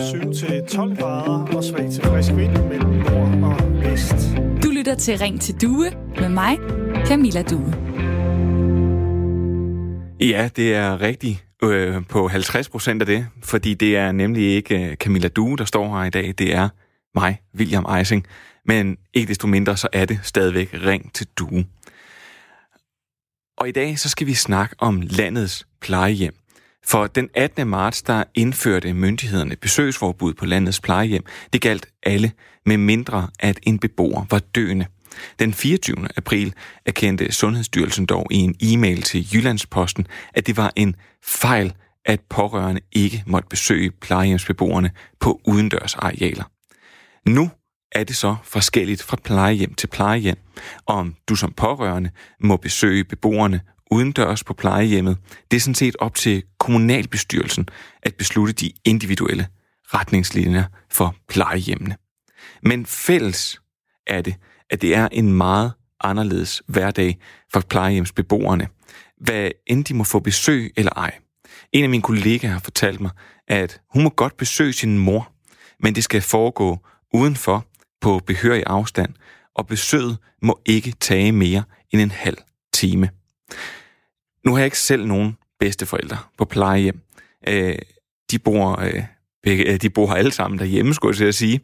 7-12 grader og svag til frisk vind mellem nord og vest. Du lytter til Ring til Due med mig, Camilla Due. Ja, det er rigtigt øh, på 50 procent af det, fordi det er nemlig ikke øh, Camilla Due, der står her i dag. Det er mig, William Eising. Men ikke desto mindre, så er det stadigvæk Ring til Due. Og i dag så skal vi snakke om landets plejehjem. For den 18. marts, der indførte myndighederne besøgsforbud på landets plejehjem. Det galt alle, med mindre at en beboer var døende. Den 24. april erkendte Sundhedsstyrelsen dog i en e-mail til Jyllandsposten, at det var en fejl, at pårørende ikke måtte besøge plejehjemsbeboerne på udendørsarealer. Nu er det så forskelligt fra plejehjem til plejehjem, om du som pårørende må besøge beboerne udendørs på plejehjemmet. Det er sådan set op til kommunalbestyrelsen at beslutte de individuelle retningslinjer for plejehjemmene. Men fælles er det, at det er en meget anderledes hverdag for plejehjemsbeboerne, hvad end de må få besøg eller ej. En af mine kollegaer har fortalt mig, at hun må godt besøge sin mor, men det skal foregå udenfor på behørig afstand, og besøget må ikke tage mere end en halv time. Nu har jeg ikke selv nogen bedsteforældre på plejehjem. Øh, de bor, øh, begge, øh, de bor her alle sammen derhjemme, skulle jeg sige.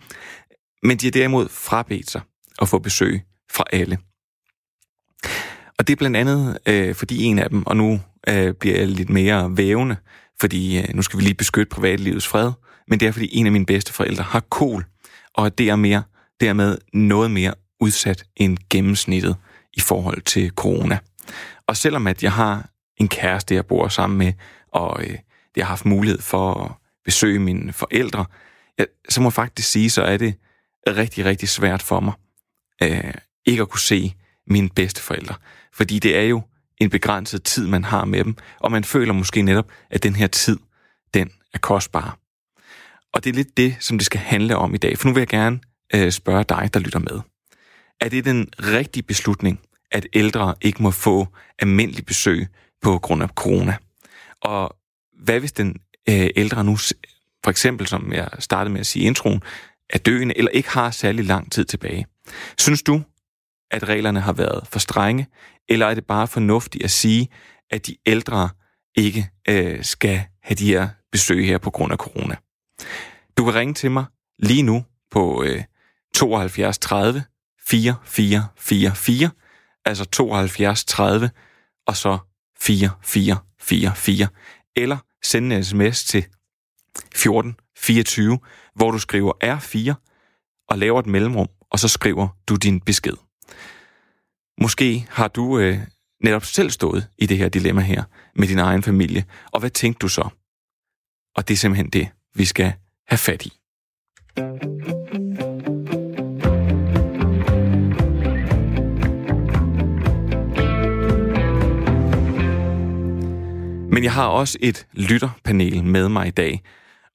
Men de er derimod frabedt sig at få besøg fra alle. Og det er blandt andet, øh, fordi en af dem, og nu øh, bliver jeg lidt mere vævende, fordi øh, nu skal vi lige beskytte privatlivets fred, men det er, fordi en af mine bedsteforældre har kol, og det er mere, dermed noget mere udsat end gennemsnittet i forhold til corona. Og selvom at jeg har en kæreste, jeg bor sammen med, og øh, jeg har haft mulighed for at besøge mine forældre, ja, så må jeg faktisk sige, så er det rigtig, rigtig svært for mig øh, ikke at kunne se mine bedsteforældre. Fordi det er jo en begrænset tid, man har med dem, og man føler måske netop, at den her tid, den er kostbar. Og det er lidt det, som det skal handle om i dag. For nu vil jeg gerne øh, spørge dig, der lytter med. Er det den rigtige beslutning, at ældre ikke må få almindelig besøg på grund af corona? Og hvad hvis den øh, ældre nu, for eksempel som jeg startede med at sige i introen, er døende eller ikke har særlig lang tid tilbage? Synes du, at reglerne har været for strenge, eller er det bare fornuftigt at sige, at de ældre ikke øh, skal have de her besøg her på grund af corona? Du kan ringe til mig lige nu på øh, 72 30 4444, altså 72 30 og så 4444, eller sende en sms til 1424, hvor du skriver R4 og laver et mellemrum, og så skriver du din besked. Måske har du øh, netop selv stået i det her dilemma her med din egen familie, og hvad tænkte du så? Og det er simpelthen det, vi skal have fat i. Men jeg har også et lytterpanel med mig i dag,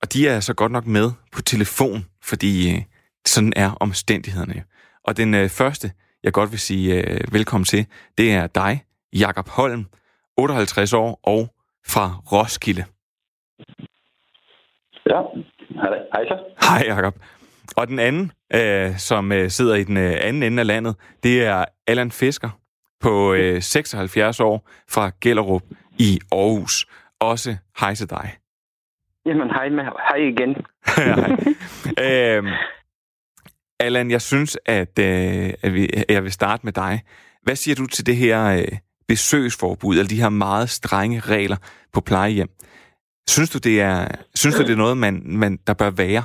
og de er så godt nok med på telefon, fordi øh, sådan er omstændighederne. Og den øh, første, jeg godt vil sige øh, velkommen til, det er dig, Jakob Holm, 58 år og fra Roskilde. Ja, hej så. Hej Jakob. Og den anden, øh, som øh, sidder i den øh, anden ende af landet, det er Allan Fisker på øh, 76 år fra Gellerup i Aarhus. Også hej til dig. Jamen, hej, med, hej igen. hej. Øhm, Allan, jeg synes, at, øh, at vi, jeg vil starte med dig. Hvad siger du til det her øh, besøgsforbud, eller de her meget strenge regler på plejehjem? Synes du, det er, synes du, det er noget, man, man, der bør være?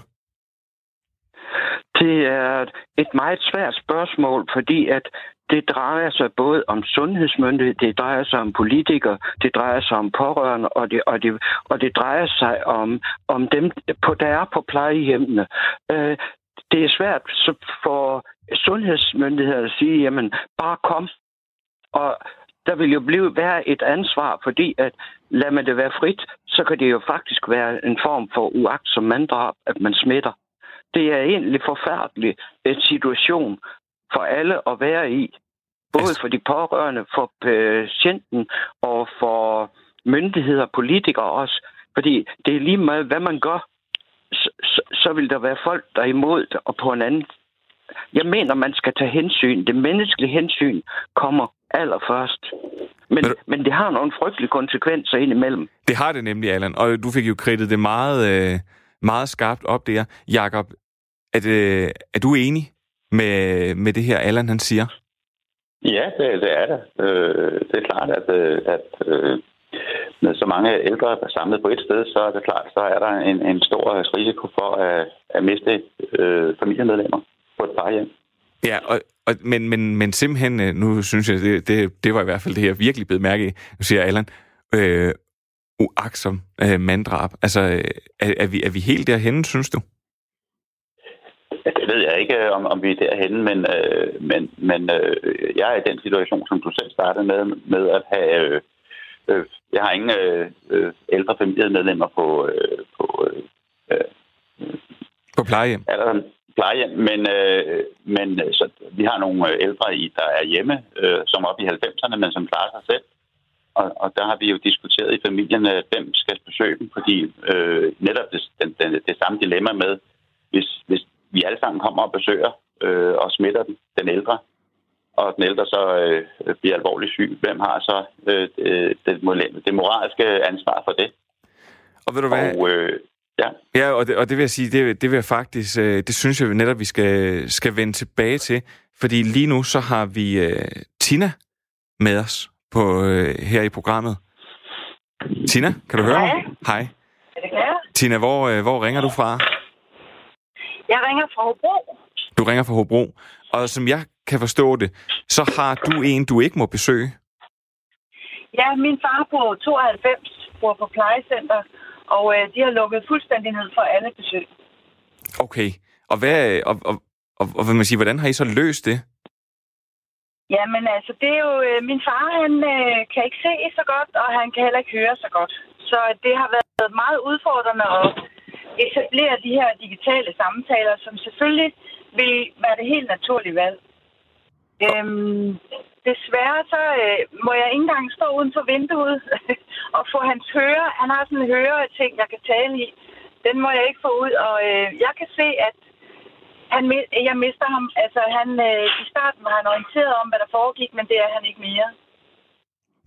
Det er et meget svært spørgsmål, fordi at det drejer sig både om sundhedsmyndighed, det drejer sig om politikere, det drejer sig om pårørende, og det, og det, og det drejer sig om, om dem, på, der er på plejehjemmene. Øh, det er svært for sundhedsmyndigheder at sige, jamen, bare kom. Og der vil jo blive være et ansvar, fordi at lad man det være frit, så kan det jo faktisk være en form for uagtsom manddrab, at man smitter. Det er egentlig forfærdelig en situation for alle at være i. Både for de pårørende, for patienten og for myndigheder og politikere også. Fordi det er lige meget, hvad man gør, så vil der være folk, der er imod det, og på en anden... Jeg mener, man skal tage hensyn. Det menneskelige hensyn kommer allerførst. Men, Men- men det har nogle frygtelige konsekvenser indimellem. Det har det nemlig, Allan, og du fik jo kridtet det meget, øh, meget skarpt op der. Jakob, er, det, er du enig med, med det her, Allan han siger? Ja, det, det er det. Øh, det er klart, at, øh, at øh, med så mange ældre er samlet på et sted, så er det klart, så er der en, en stor risiko for at, at miste øh, familiemedlemmer på et plejehjem. Ja, og, og, men, men, men simpelthen, øh, nu synes jeg, det, det, det var i hvert fald det, jeg virkelig blev mærke i. Nu siger Allan, øh, uaksom øh, manddrab. Altså, øh, er, er, vi, er vi helt derhenne, synes du? Ved jeg ikke, om, om vi er derhenne, men, øh, men, men øh, jeg er i den situation, som du selv startede med, med at have... Øh, øh, jeg har ingen øh, øh, ældre familiemedlemmer på, øh, på øh, På plejehjem? alder plejehjem, men, øh, men øh, så, vi har nogle øh, ældre, i, der er hjemme, øh, som er oppe i 90'erne, men som klarer sig selv. Og, og der har vi jo diskuteret i familien, øh, hvem skal besøge dem, fordi øh, netop det, den, den, det samme dilemma med, hvis, hvis vi alle sammen kommer og besøger øh, og smitter den, den ældre, og den ældre så øh, bliver alvorligt syg, hvem har så øh, det, det, det moralske ansvar for det? Og ved du hvad? Og, øh, ja. Ja, og det, og det vil jeg sige, det, det vil jeg faktisk, øh, det synes jeg netop, vi skal, skal vende tilbage til. Fordi lige nu, så har vi øh, Tina med os på, øh, her i programmet. Tina, kan du høre Hej. mig? Hej. Er det klart? Tina, hvor, øh, hvor ringer du fra? Jeg ringer fra Hobro. Du ringer fra Hobro. Og som jeg kan forstå det, så har du en, du ikke må besøge. Ja, min far på 92 bor på plejecenter, og øh, de har lukket fuldstændig ned for alle besøg. Okay. Og, hvad, og, og, og, og hvad man sige, hvordan har I så løst det? Jamen altså, det er jo... Øh, min far, han øh, kan ikke se så godt, og han kan heller ikke høre så godt. Så det har været meget udfordrende at etablere de her digitale samtaler, som selvfølgelig vil være det helt naturlige valg. Øhm, desværre så øh, må jeg ikke engang stå uden for vinduet og få hans høre. Han har sådan en høreting, jeg kan tale i. Den må jeg ikke få ud, og øh, jeg kan se, at han, jeg mister ham. Altså, han, øh, i starten var han orienteret om, hvad der foregik, men det er han ikke mere.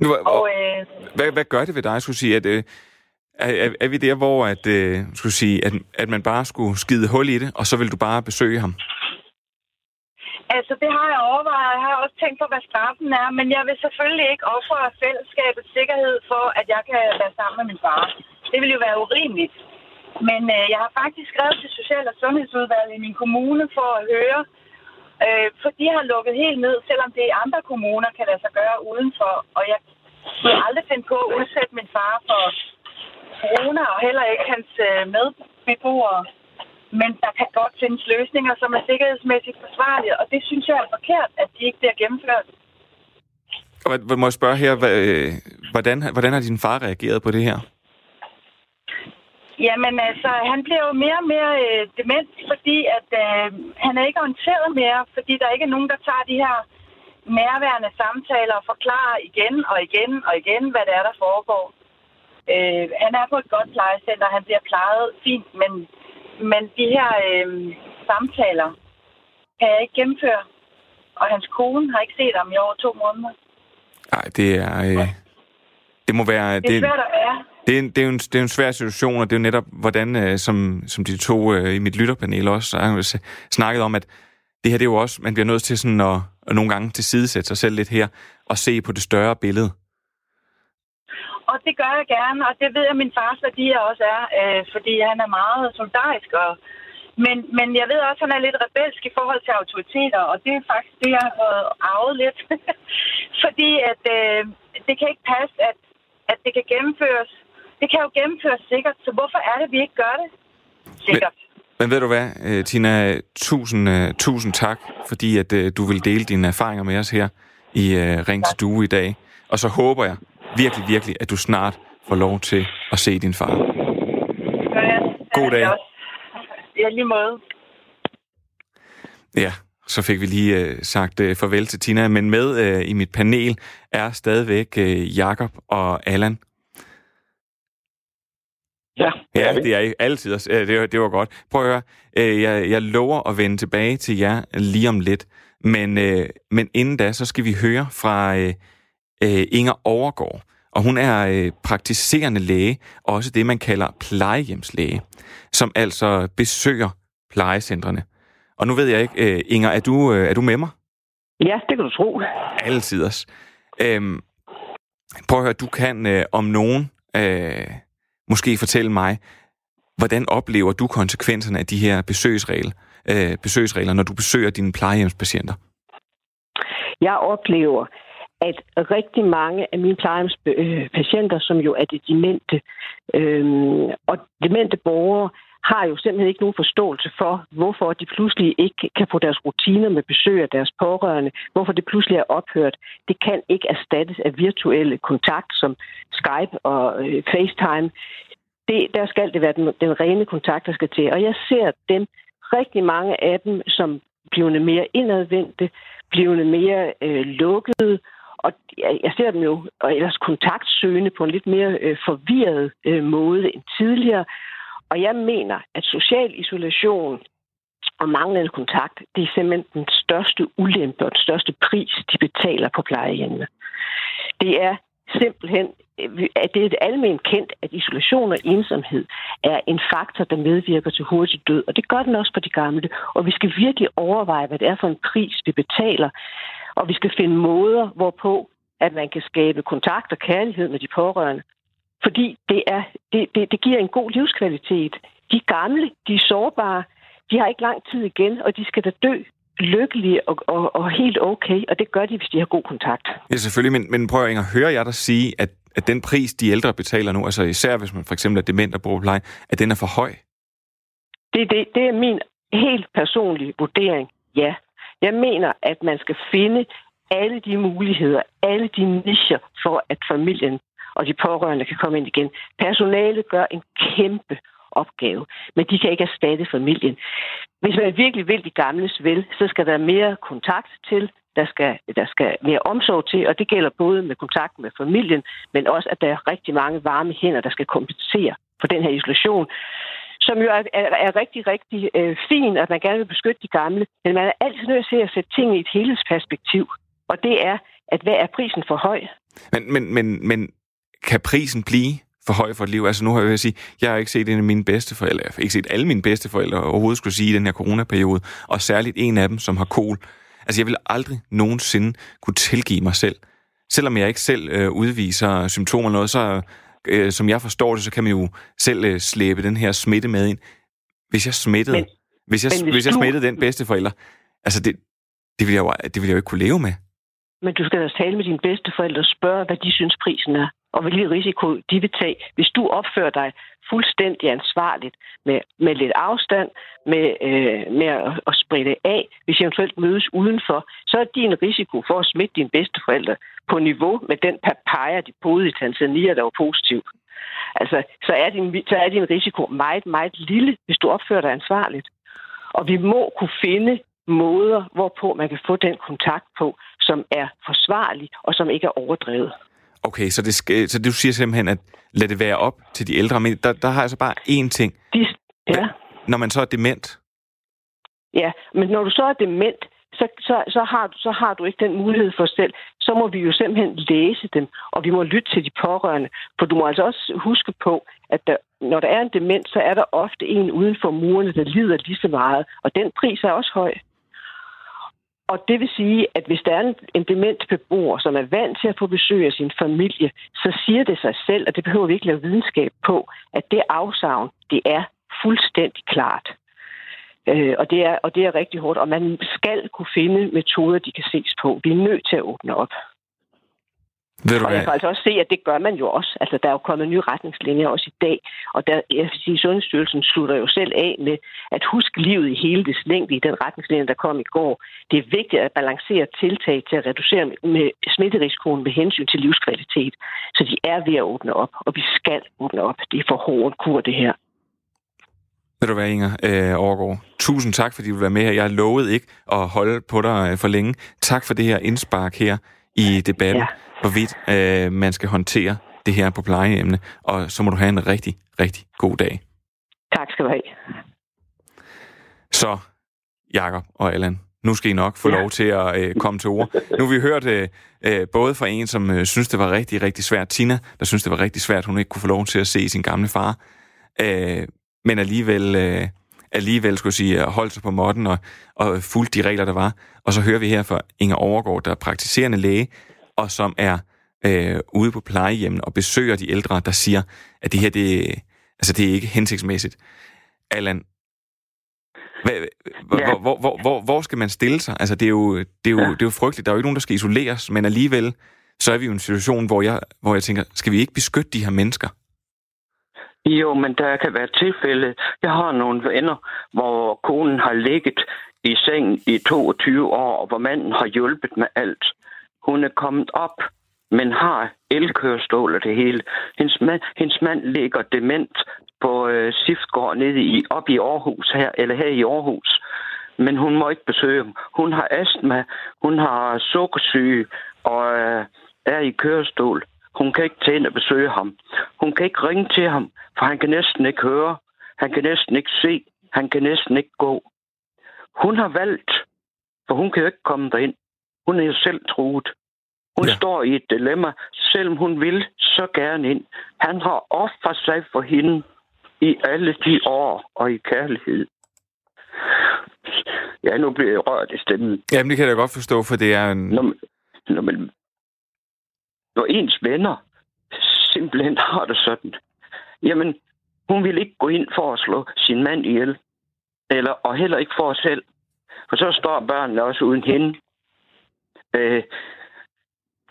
Nu, Og og, øh, hvad, hvad gør det ved dig, skulle sige, at... Øh, er, er, er vi der, hvor at, øh, skulle sige, at, at man bare skulle skide hul i det, og så vil du bare besøge ham? altså, det har jeg overvejet. Jeg har også tænkt på, hvad straffen er, men jeg vil selvfølgelig ikke ofre fællesskabets sikkerhed for, at jeg kan være sammen med min far. Det vil jo være urimeligt. Men øh, jeg har faktisk skrevet til Social- og Sundhedsudvalget i min kommune for at høre, øh, for de har lukket helt ned, selvom det i andre kommuner kan lade sig gøre udenfor. Og jeg kunne aldrig finde på at udsætte min far for corona, og heller ikke hans øh, medbeboere. Men der kan godt findes løsninger, som er sikkerhedsmæssigt forsvarlige, og det synes jeg er forkert, at de ikke bliver gennemført. Og må jeg spørge her, øh, hvordan, hvordan har din far reageret på det her? Jamen altså, han bliver jo mere og mere øh, dement, fordi at øh, han er ikke orienteret mere, fordi der ikke er nogen, der tager de her nærværende samtaler og forklarer igen og igen og igen, hvad det er, der foregår. Øh, han er på et godt plejecenter, han bliver plejet fint, men, men de her øh, samtaler kan jeg ikke gennemføre. Og hans kone har ikke set ham i over to måneder. Nej, det er... Øh, det må være... Det er svært at være. Det er, en, det, er jo en, det er en svær situation, og det er jo netop, hvordan, øh, som, som de to øh, i mit lytterpanel også har snakket om, at det her det er jo også, man bliver nødt til sådan at, at nogle gange tilsidesætte sig selv lidt her, og se på det større billede. Og det gør jeg gerne, og det ved jeg, min fars værdier også er, øh, fordi han er meget solidarisk. Og, men, men jeg ved også, at han er lidt rebelsk i forhold til autoriteter, og det er faktisk det, jeg har arvet lidt. fordi at øh, det kan ikke passe, at, at det kan gennemføres. Det kan jo gennemføres sikkert, så hvorfor er det, vi ikke gør det sikkert? Men ved du hvad, øh, Tina, tusind, øh, tusind tak, fordi at øh, du vil dele dine erfaringer med os her i Ring til Due i dag. Og så håber jeg virkelig, virkelig, at du snart får lov til at se din far. God dag. Ja, lige måde. Ja, så fik vi lige øh, sagt øh, farvel til Tina, men med øh, i mit panel er stadigvæk øh, Jakob og Allan. Ja, Ja, det er I altid. også. Øh, Det var, det var godt. Prøv at høre. øh, Jeg, jeg lover at vende tilbage til jer lige om lidt. Men, øh, men inden da, så skal vi høre fra øh, øh, Inger Overgaard. Og hun er øh, praktiserende læge, og også det, man kalder plejehjemslæge, som altså besøger plejecentrene. Og nu ved jeg ikke, øh, Inger, er du, øh, er du med mig? ja det kan du tro. Altid også. Øhm, prøv at høre, du kan øh, om nogen øh, måske fortælle mig, hvordan oplever du konsekvenserne af de her besøgsregler, øh, besøgsregler når du besøger dine plejehjemspatienter? Jeg oplever, at rigtig mange af mine plejehjemspatienter, som jo er det demente, øh, og demente borgere, har jo simpelthen ikke nogen forståelse for, hvorfor de pludselig ikke kan få deres rutiner med besøg af deres pårørende, hvorfor det pludselig er ophørt. Det kan ikke erstattes af virtuelle kontakt som Skype og øh, FaceTime. Det, der skal det være den, den rene kontakt, der skal til. Og jeg ser dem, rigtig mange af dem, som blivende mere indadvendte, blivende mere øh, lukkede, og jeg, ser dem jo og ellers kontaktsøgende på en lidt mere øh, forvirret øh, måde end tidligere. Og jeg mener, at social isolation og manglende kontakt, det er simpelthen den største ulempe og den største pris, de betaler på plejehjemmene. Det er simpelthen, at det er almindeligt kendt, at isolation og ensomhed er en faktor, der medvirker til hurtig død. Og det gør den også for de gamle. Og vi skal virkelig overveje, hvad det er for en pris, vi betaler. Og vi skal finde måder, hvorpå at man kan skabe kontakt og kærlighed med de pårørende. Fordi det, er, det, det, det giver en god livskvalitet. De gamle, de er sårbare, de har ikke lang tid igen, og de skal da dø lykkelige og, og, og helt okay, og det gør de, hvis de har god kontakt. Ja, selvfølgelig, men, men prøv at hører jeg dig sige, at, at den pris, de ældre betaler nu, altså især hvis man for eksempel er dement og på pleje, at den er for høj? Det, det, det er min helt personlige vurdering, ja. Jeg mener, at man skal finde alle de muligheder, alle de nischer for, at familien og de pårørende kan komme ind igen. Personalet gør en kæmpe opgave, men de kan ikke erstatte familien. Hvis man virkelig vil de gamles vel, så skal der mere kontakt til, der skal, der skal mere omsorg til, og det gælder både med kontakt med familien, men også, at der er rigtig mange varme hænder, der skal kompensere for den her isolation, som jo er, er, er rigtig, rigtig øh, fin, at man gerne vil beskytte de gamle, men man er altid nødt til at sætte ting i et helhedsperspektiv, og det er, at hvad er prisen for høj? Men, men, men, men kan prisen blive for høj for et liv? Altså nu har jeg vil sige, jeg har ikke set en af mine bedsteforældre, jeg har ikke set alle mine bedsteforældre overhovedet skulle sige i den her coronaperiode, og særligt en af dem, som har kol. Altså jeg vil aldrig nogensinde kunne tilgive mig selv. Selvom jeg ikke selv øh, udviser symptomer eller noget, så øh, som jeg forstår det, så kan man jo selv øh, slæbe den her smitte med ind. Hvis jeg smittede, Men- hvis jeg, men hvis hvis jeg du- smittede den bedsteforælder, altså det, det vil jeg jo, det vil jeg jo ikke kunne leve med. Men du skal da tale med dine bedsteforældre og spørge, hvad de synes prisen er, og hvilken risiko de vil tage. Hvis du opfører dig fuldstændig ansvarligt med, med lidt afstand, med, øh, med at, at spritte af, hvis I eventuelt mødes udenfor, så er din risiko for at smitte dine bedsteforældre på niveau med den papaya, de boede i Tanzania, der var positiv. Altså, så er, din, så er din risiko meget, meget lille, hvis du opfører dig ansvarligt. Og vi må kunne finde måder, hvorpå man kan få den kontakt på, som er forsvarlig og som ikke er overdrevet. Okay, så, det skal, så du siger simpelthen, at lad det være op til de ældre. Men der, der har jeg så bare én ting. De, ja, Når man så er dement, ja, men når du så er dement, så, så, så, har, du- så har du ikke den mulighed for selv. Så må vi jo simpelthen læse dem, og vi må lytte til de pårørende. For du må altså også huske på, at der, når der er en demens, så er der ofte en uden for murene, der lider lige så meget. Og den pris er også høj. Og det vil sige, at hvis der er en, en dement beboer, som er vant til at få besøg af sin familie, så siger det sig selv, og det behøver vi ikke lave videnskab på, at det afsavn, det er fuldstændig klart. Øh, og, det er, og det er rigtig hårdt, og man skal kunne finde metoder, de kan ses på. Vi er nødt til at åbne op. ved du Og jeg kan altså også se, at det gør man jo også. Altså, der er jo kommet nye retningslinjer også i dag, og der, jeg vil sige, Sundhedsstyrelsen slutter jo selv af med at huske livet i hele dets længde i den retningslinje, der kom i går. Det er vigtigt at balancere tiltag til at reducere med smitterisikoen med hensyn til livskvalitet. Så de er ved at åbne op, og vi skal åbne op. Det er for hård en kur, det her. Ved du hvad, Inger øh, Overgaard? Tusind tak, fordi du vil være med her. Jeg lovede ikke at holde på dig øh, for længe. Tak for det her indspark her i debatten, Ja. hvorvidt øh, man skal håndtere det her på plejehjemmene. Og så må du have en rigtig, rigtig god dag. Tak skal du have. Så, Jakob og Allan, nu skal I nok få ja. lov til at øh, komme til ord. Nu har vi hørt øh, øh, både fra en, som øh, synes, det var rigtig, rigtig svært, Tina, der synes, det var rigtig svært, hun ikke kunne få lov til at se sin gamle far, øh, men alligevel, øh, alligevel skulle sige, holdt sig på måtten og, og fulgte de regler, der var. Og så hører vi her fra Inger Overgaard, der er praktiserende læge, og som er øh, ude på plejehjemmen og besøger de ældre, der siger, at det her, det, altså, det er ikke hensigtsmæssigt. Allan, hvad, ja. hvor, hvor, hvor, hvor, hvor skal man stille sig? Altså, det er, jo, det, er jo, ja. det er jo frygteligt. Der er jo ikke nogen, der skal isoleres, men alligevel, så er vi jo i en situation, hvor jeg, hvor jeg tænker, skal vi ikke beskytte de her mennesker? Jo, men der kan være tilfælde. Jeg har nogle venner, hvor konen har ligget i seng i 22 år, og hvor manden har hjulpet med alt. Hun er kommet op, men har elkørestol og det hele. Hendes mand, hendes mand ligger dement på øh, Siftgård nede i, op i Aarhus her, eller her i Aarhus. Men hun må ikke besøge ham. Hun har astma, hun har sukkersyge og øh, er i kørestol. Hun kan ikke tage ind og besøge ham. Hun kan ikke ringe til ham, for han kan næsten ikke høre. Han kan næsten ikke se. Han kan næsten ikke gå. Hun har valgt, for hun kan jo ikke komme derind. Hun er jo selv truet. Hun ja. står i et dilemma, selvom hun vil så gerne ind. Han har offret sig for hende i alle de år og i kærlighed. Ja, nu bliver jeg rørt i stemmen. Jamen, det kan jeg da godt forstå, for det er en... Når, når, man, når ens venner simpelthen har det sådan, jamen, hun vil ikke gå ind for at slå sin mand ihjel. Eller, og heller ikke for os selv. For så står børnene også uden hende. Øh,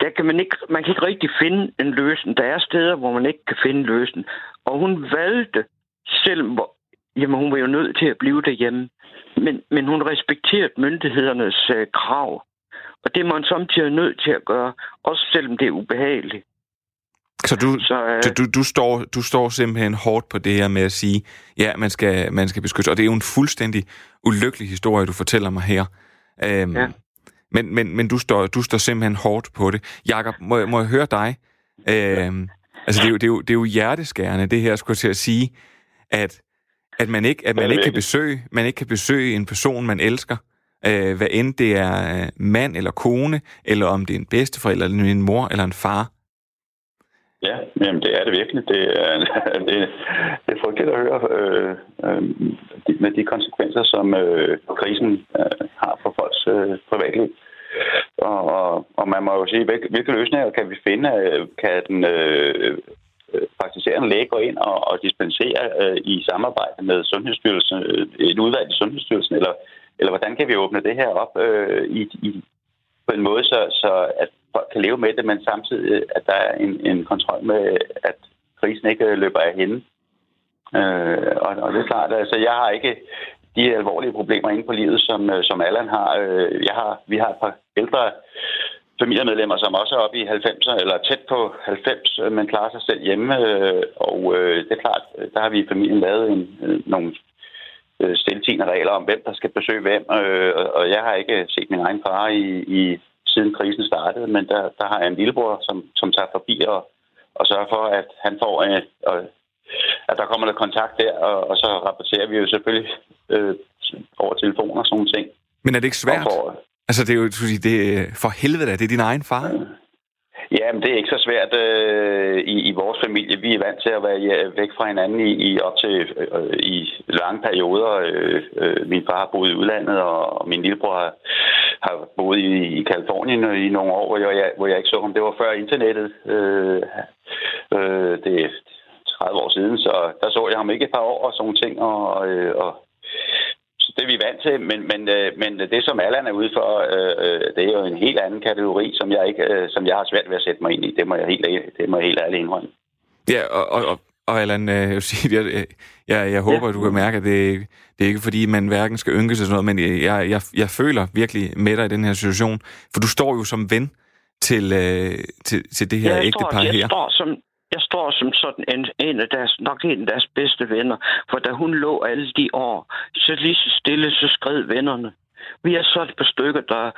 der kan man, ikke, man kan ikke rigtig finde en løsning. Der er steder, hvor man ikke kan finde en løsning. Og hun valgte selvom jamen, hun var jo nødt til at blive derhjemme. Men, men hun respekterede myndighedernes øh, krav. Og det er man samtidig nødt til at gøre, også selvom det er ubehageligt. Så du, så, øh, du, du, står, du står simpelthen hårdt på det her med at sige, ja, man skal, man skal beskytte. Og det er jo en fuldstændig ulykkelig historie, du fortæller mig her. Øhm, ja. Men, men, men du, står, du står simpelthen hårdt på det. Jakob, må, må jeg høre dig? Øhm, altså, det er, jo, det, er jo, det er jo hjerteskærende, det her, skulle jeg til at sige at, at man ikke, at man ikke kan besøge, man ikke kan besøge en person, man elsker, øh, hvad end det er øh, mand eller kone, eller om det er en bedsteforælder, eller en mor eller en far. Ja, jamen det er det virkelig. Det er, det, det er frygteligt at høre øh, øh, med de konsekvenser, som øh, krisen øh, har for folks øh, privatliv. Og, og, og man må jo sige, hvilke, hvilke løsninger kan vi finde? Kan den øh, øh, praktiserende læge gå ind og, og dispensere øh, i samarbejde med Sundhedsstyrelsen, øh, et udvalg i Sundhedsstyrelsen, eller, eller hvordan kan vi åbne det her op øh, i, i, på en måde, så, så at folk kan leve med det, men samtidig, øh, at der er en, en kontrol med, at krisen ikke øh, løber af hende. Øh, og, og det er klart, altså jeg har ikke de alvorlige problemer inde på livet, som, øh, som Allan har. Jeg har. Vi har et par ældre familiemedlemmer, som også er oppe i 90'erne, eller tæt på 90, men klarer sig selv hjemme. Og det er klart, der har vi i familien lavet en, nogle stiltigende regler om, hvem der skal besøge hvem. Og jeg har ikke set min egen far i, i siden krisen startede, men der, der har jeg en lillebror, som, som tager forbi og, og sørger for, at han får en, og, at der kommer noget kontakt der, og, og så rapporterer vi jo selvfølgelig øh, over telefon og sådan ting. Men er det ikke svært? For, Altså, det er jo, det er, for helvede da, det er din egen far. Ja, men det er ikke så svært øh, i, i vores familie. Vi er vant til at være væk fra hinanden i, i op til øh, i lange perioder. Øh, øh, min far har boet i udlandet, og, og min lillebror har, har boet i, i Kalifornien i nogle år, hvor jeg, hvor jeg ikke så ham. Det var før internettet. Øh, øh, det er 30 år siden, så der så jeg ham ikke et par år og sådan ting. Og, øh, og det er vi vant til, men, men, øh, men det, som Allan er ude for, øh, øh, det er jo en helt anden kategori, som jeg ikke, øh, som jeg har svært ved at sætte mig ind i. Det må jeg helt, det må jeg helt ærligt indrømme. Ja, og, og, og Allan, øh, jeg, jeg, jeg, jeg håber, ja. at du kan mærke, at det, det er ikke fordi, man hverken skal ynke sig sådan noget, men jeg, jeg, jeg føler virkelig med dig i den her situation, for du står jo som ven til, øh, til, til det her ægtepar her. Jeg står som, jeg står som sådan en, en af deres, nok en af deres bedste venner, for da hun lå alle de år, så lige så stille, så skred vennerne. Vi er så et par stykker, der,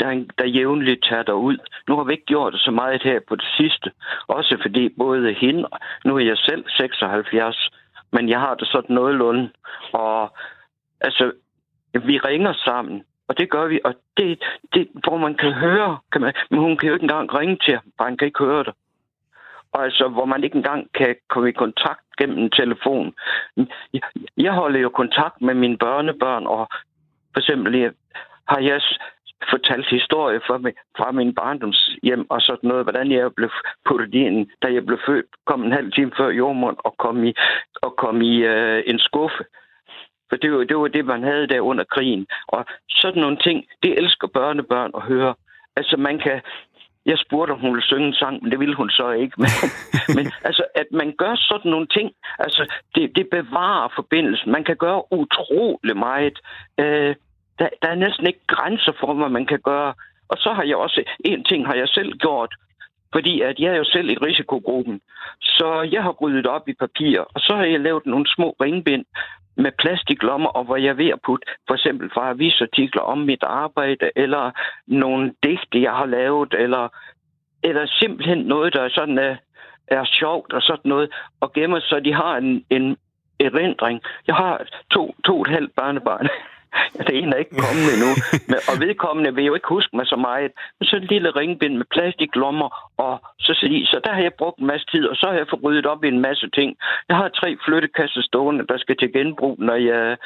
der, der jævnligt tager derud. Nu har vi ikke gjort det så meget her på det sidste. Også fordi både hende, nu er jeg selv 76, men jeg har det sådan nogenlunde. Og altså, vi ringer sammen, og det gør vi, og det, det hvor man kan høre, kan man, men hun kan jo ikke engang ringe til ham, for han kan ikke høre det. Og altså, hvor man ikke engang kan komme i kontakt gennem en telefon. Jeg holder jo kontakt med mine børnebørn, og for eksempel har jeg fortalt historie fra, min, fra min barndomshjem og sådan noget, hvordan jeg blev puttet ind, da jeg blev født, kom en halv time før jordmund og kom i, og kom i øh, en skuffe. For det var, det var det, man havde der under krigen. Og sådan nogle ting, det elsker børnebørn at høre. Altså, man kan... Jeg spurgte, om hun ville synge en sang, men det ville hun så ikke. Men, men altså, at man gør sådan nogle ting, altså, det, det bevarer forbindelsen. Man kan gøre utrolig meget. Øh, der, der er næsten ikke grænser for, hvad man kan gøre. Og så har jeg også... En ting har jeg selv gjort, fordi at jeg er jo selv i risikogruppen. Så jeg har ryddet op i papir, og så har jeg lavet nogle små ringbind med plastiklommer, og hvor jeg er ved at putte for eksempel fra avisartikler om mit arbejde, eller nogle digte, jeg har lavet, eller, eller simpelthen noget, der er sådan er, er sjovt og sådan noget, og gemmer, så de har en, en erindring. Jeg har to, to og et halvt børnebarn. Det ene er ikke kommet endnu. Men, og vedkommende vil jo ikke huske mig så meget. Men så en lille ringbind med plastiklommer, og så, så der har jeg brugt en masse tid, og så har jeg fået ryddet op i en masse ting. Jeg har tre flyttekasser stående, der skal til genbrug, når jeg,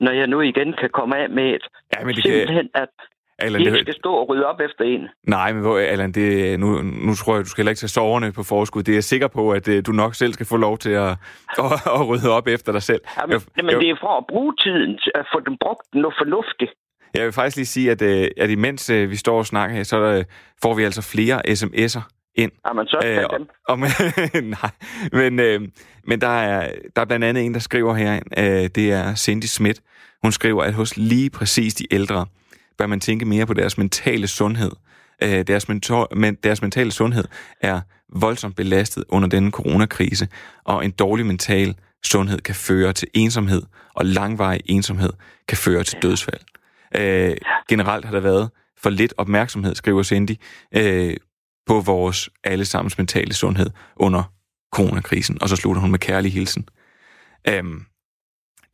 når jeg nu igen kan komme af med et. Ja, men det Simpelthen, kan... at Alan, ikke skal stå og rydde op efter en. Nej, men Allan, det, nu, nu tror jeg, du skal heller ikke tage soverne på forskud. Det er jeg sikker på, at uh, du nok selv skal få lov til at, at, at rydde op efter dig selv. Jamen, jeg, jamen jeg, det er for at bruge tiden, at få dem brugt noget fornuftigt. Jeg vil faktisk lige sige, at, uh, at imens uh, vi står og snakker her, så får vi altså flere sms'er ind. Jamen, så øh, dem. Og, nej, men, øh, men der, er, der er blandt andet en, der skriver her, øh, det er Cindy Schmidt. Hun skriver, at hos lige præcis de ældre, bør man tænke mere på deres mentale sundhed. Øh, deres, mentor, men, deres mentale sundhed er voldsomt belastet under denne coronakrise, og en dårlig mental sundhed kan føre til ensomhed, og langvarig ensomhed kan føre til dødsfald. Øh, generelt har der været for lidt opmærksomhed, skriver Cindy, øh, på vores allesammens mentale sundhed under coronakrisen. Og så slutter hun med kærlig hilsen. Øhm,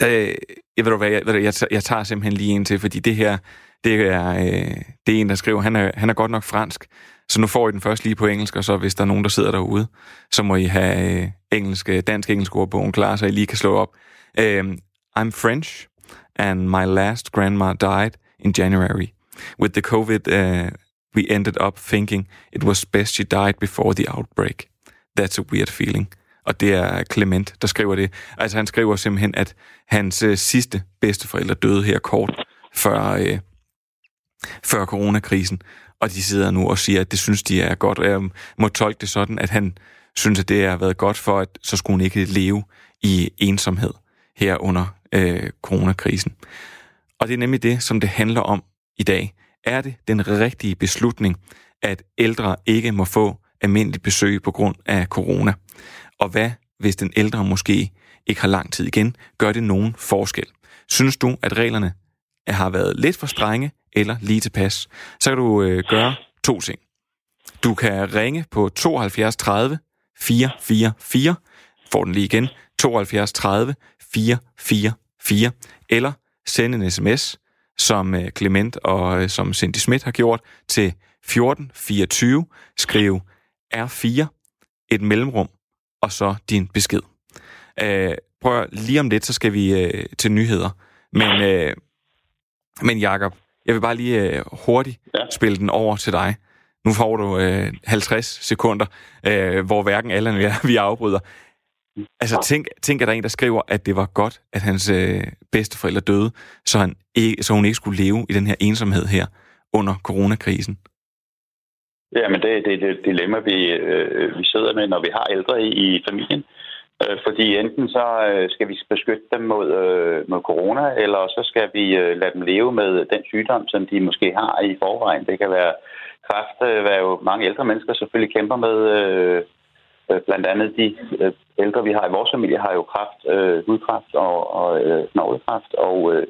der, jeg ved du hvad, jeg, jeg, jeg tager simpelthen lige en til, fordi det her, det er, øh, det er en, der skriver, han er, han er godt nok fransk, så nu får I den først lige på engelsk, og så hvis der er nogen, der sidder derude, så må I have øh, engelsk, øh, dansk-engelsk ordbogen klar, så I lige kan slå op. Øh, I'm French, and my last grandma died in January. With the COVID, uh, we ended up thinking it was best she died before the outbreak. That's a weird feeling. Og det er Clement, der skriver det. Altså han skriver simpelthen, at hans øh, sidste bedsteforældre døde her kort før, øh, før coronakrisen, og de sidder nu og siger, at det synes de er godt. Jeg må tolke det sådan, at han synes, at det har været godt for, at så skulle hun ikke leve i ensomhed her under øh, coronakrisen. Og det er nemlig det, som det handler om i dag. Er det den rigtige beslutning, at ældre ikke må få almindeligt besøg på grund af corona? Og hvad, hvis den ældre måske ikke har lang tid igen? Gør det nogen forskel? Synes du, at reglerne har været lidt for strenge, eller lige tilpas, så kan du øh, gøre to ting. Du kan ringe på 72 30 444, får den lige igen, 72 30 444, eller sende en sms, som øh, Clement og øh, som Cindy Schmidt har gjort, til 1424, skriv R4, et mellemrum, og så din besked. Øh, prøv lige om lidt, så skal vi øh, til nyheder. Men, øh, men Jakob, jeg vil bare lige øh, hurtigt ja. spille den over til dig. Nu får du øh, 50 sekunder, øh, hvor hverken alle eller vi afbryder. Altså, tænk, tænk, at der er en, der skriver, at det var godt, at hans øh, bedsteforældre døde, så, han ikke, så hun ikke skulle leve i den her ensomhed her under coronakrisen. Ja, men det, det er det dilemma, vi, øh, vi sidder med, når vi har ældre i, i familien. Øh, fordi enten så øh, skal vi beskytte dem mod, øh, mod corona, eller så skal vi øh, lade dem leve med den sygdom, som de måske har i forvejen. Det kan være kræft, øh, hvad jo mange ældre mennesker selvfølgelig kæmper med. Øh, blandt andet de ældre, vi har i vores familie, har jo kræft, hudkræft og, og knoglekræft. Og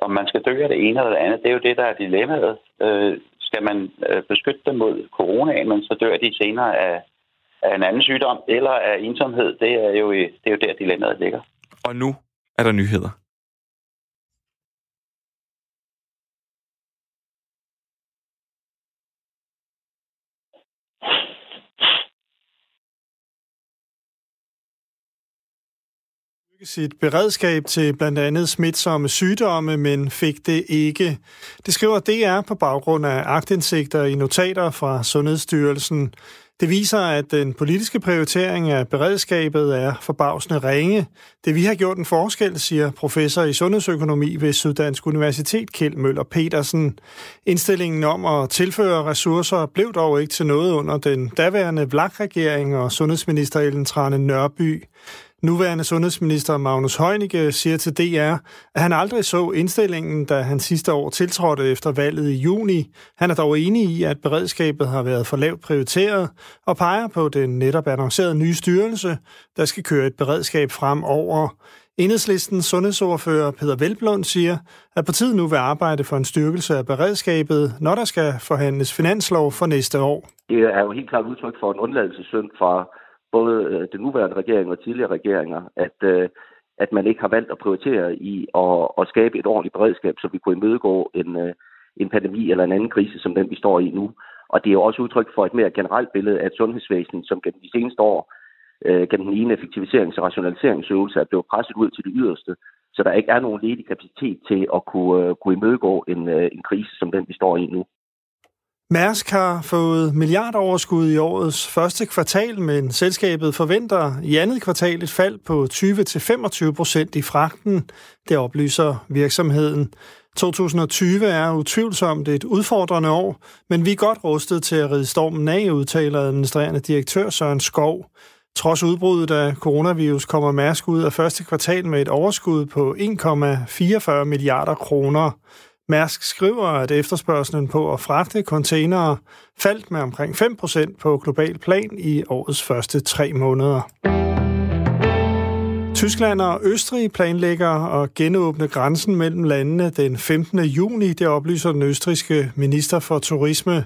om man skal dø af det ene eller det andet, det er jo det, der er dilemmaet. Øh, skal man øh, beskytte dem mod coronaen, men så dør de senere af, af en anden sygdom eller af ensomhed, det er jo, det er jo der dilemmaet ligger. Og nu er der nyheder. Sit beredskab til blandt andet smitsomme sygdomme, men fik det ikke. Det skriver DR på baggrund af agtindsigter i notater fra Sundhedsstyrelsen. Det viser, at den politiske prioritering af beredskabet er forbavsende ringe. Det vi har gjort en forskel, siger professor i sundhedsøkonomi ved Syddansk Universitet, Kjeld Møller Petersen. Indstillingen om at tilføre ressourcer blev dog ikke til noget under den daværende VLAK-regering og sundhedsminister Ellen Trane Nørby. Nuværende sundhedsminister Magnus Heunicke siger til DR, at han aldrig så indstillingen, da han sidste år tiltrådte efter valget i juni. Han er dog enig i, at beredskabet har været for lavt prioriteret og peger på den netop annoncerede nye styrelse, der skal køre et beredskab fremover. Enhedslistens sundhedsordfører Peter Velblund siger, at partiet nu vil arbejde for en styrkelse af beredskabet, når der skal forhandles finanslov for næste år. Det er jo helt klart udtryk for en undladelsessynd fra både øh, den nuværende regering og tidligere regeringer, at, øh, at man ikke har valgt at prioritere i at, at skabe et ordentligt beredskab, så vi kunne imødegå en, øh, en pandemi eller en anden krise, som den vi står i nu. Og det er også udtryk for et mere generelt billede af et sundhedsvæsen, som gennem de seneste år, øh, gennem den ene effektiviserings- og rationaliseringsøvelse, er blevet presset ud til det yderste, så der ikke er nogen ledig kapacitet til at kunne, øh, kunne imødegå en, øh, en krise, som den vi står i nu. Mærsk har fået milliardoverskud i årets første kvartal, men selskabet forventer i andet kvartal et fald på 20-25 procent i fragten. Det oplyser virksomheden. 2020 er utvivlsomt et udfordrende år, men vi er godt rustet til at ride stormen af, udtaler administrerende direktør Søren Skov. Trods udbruddet af coronavirus kommer Mærsk ud af første kvartal med et overskud på 1,44 milliarder kroner. Mærsk skriver, at efterspørgselen på at fragte containere faldt med omkring 5% på global plan i årets første tre måneder. Tyskland og Østrig planlægger at genåbne grænsen mellem landene den 15. juni, det oplyser den østriske minister for turisme.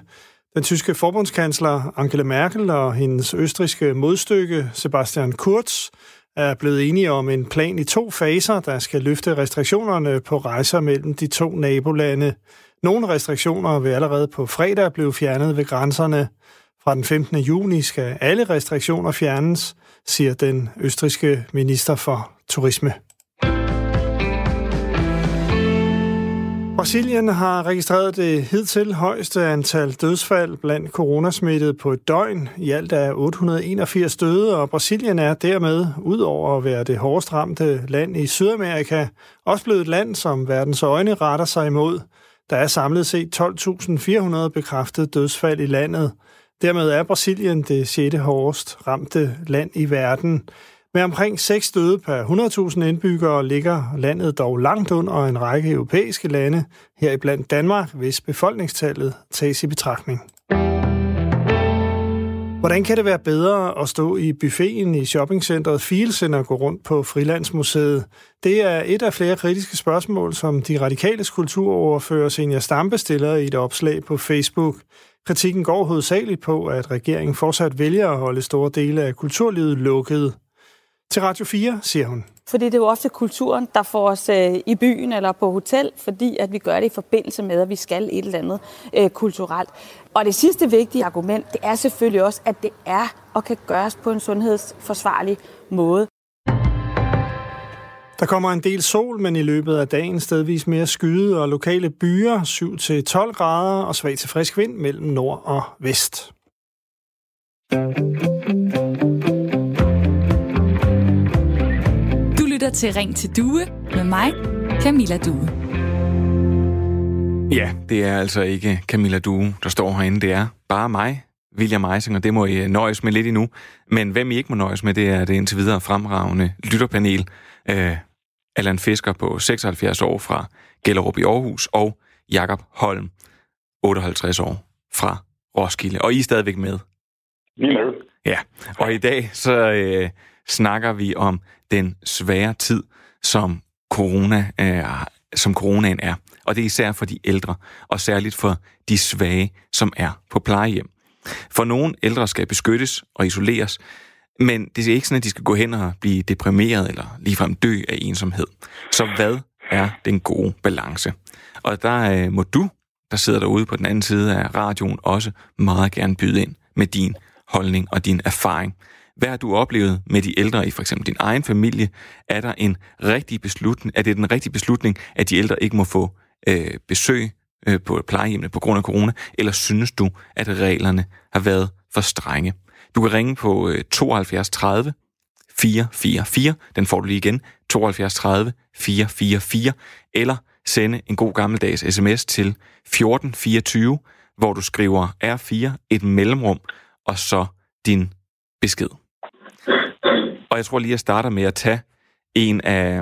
Den tyske forbundskansler Angela Merkel og hendes østriske modstykke Sebastian Kurz er blevet enige om en plan i to faser, der skal løfte restriktionerne på rejser mellem de to nabolande. Nogle restriktioner vil allerede på fredag blive fjernet ved grænserne. Fra den 15. juni skal alle restriktioner fjernes, siger den østriske minister for turisme. Brasilien har registreret det hidtil højeste antal dødsfald blandt coronasmittede på et døgn. I alt er 881 døde, og Brasilien er dermed, udover at være det hårdest ramte land i Sydamerika, også blevet et land, som verdens øjne retter sig imod. Der er samlet set 12.400 bekræftede dødsfald i landet. Dermed er Brasilien det 6. hårdest ramte land i verden. Med omkring 6 døde per 100.000 indbyggere ligger landet dog langt under en række europæiske lande, heriblandt Danmark, hvis befolkningstallet tages i betragtning. Hvordan kan det være bedre at stå i buffeten i shoppingcentret Fields end at gå rundt på Frilandsmuseet? Det er et af flere kritiske spørgsmål, som de radikale kulturoverfører Senior Stampe stiller i et opslag på Facebook. Kritikken går hovedsageligt på, at regeringen fortsat vælger at holde store dele af kulturlivet lukket. Til Radio 4 siger hun. Fordi det er jo ofte kulturen, der får os øh, i byen eller på hotel, fordi at vi gør det i forbindelse med, at vi skal et eller andet øh, kulturelt. Og det sidste vigtige argument, det er selvfølgelig også, at det er og kan gøres på en sundhedsforsvarlig måde. Der kommer en del sol, men i løbet af dagen stedvis mere skyde og lokale byer, 7-12 grader og svag til frisk vind mellem nord og vest. Lytter til Ring til Due med mig, Camilla Due. Ja, det er altså ikke Camilla Due, der står herinde. Det er bare mig, William Eising, og det må I nøjes med lidt endnu. Men hvem I ikke må nøjes med, det er det indtil videre fremragende lytterpanel. Uh, Allan Fisker på 76 år fra Gellerup i Aarhus, og Jakob Holm, 58 år fra Roskilde. Og I er stadigvæk med. Vi er med. Ja, og i dag så øh, snakker vi om den svære tid, som corona øh, som coronaen er. Og det er især for de ældre, og særligt for de svage, som er på plejehjem. For nogle ældre skal beskyttes og isoleres, men det er ikke sådan, at de skal gå hen og blive deprimeret eller ligefrem dø af ensomhed. Så hvad er den gode balance? Og der øh, må du, der sidder derude på den anden side af radioen, også meget gerne byde ind med din holdning og din erfaring. Hvad har du oplevet med de ældre i for eksempel din egen familie? Er der en rigtig beslutning, er det den rigtige beslutning, at de ældre ikke må få øh, besøg øh, på plejehjemmene på grund af corona, eller synes du, at reglerne har været for strenge? Du kan ringe på øh, 72 30 444, den får du lige igen, 72 30 444, eller sende en god gammeldags sms til 1424, hvor du skriver R4, et mellemrum, og så din besked. Og jeg tror lige, jeg starter med at tage en af,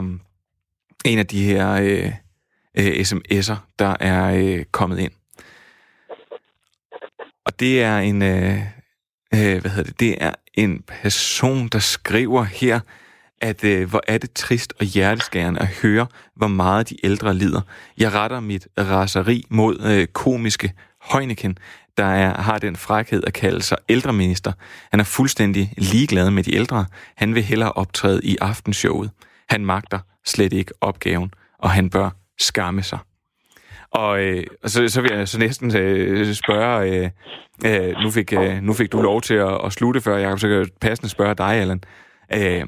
en af de her øh, øh, sms'er, der er øh, kommet ind. Og det er en, øh, øh, hvad hedder det, det er en person, der skriver her, at øh, hvor er det trist og hjerteskærende at høre, hvor meget de ældre lider. Jeg retter mit raseri mod øh, komiske Højneken, der er, har den frækhed at kalde sig ældreminister. Han er fuldstændig ligeglad med de ældre. Han vil hellere optræde i aftenshowet. Han magter slet ikke opgaven, og han bør skamme sig. Og, øh, og så, så vil jeg så næsten øh, spørge, øh, øh, nu, fik, øh, nu fik du lov til at, at slutte før, Jacob, så kan jeg passende spørge dig, Allan. Øh,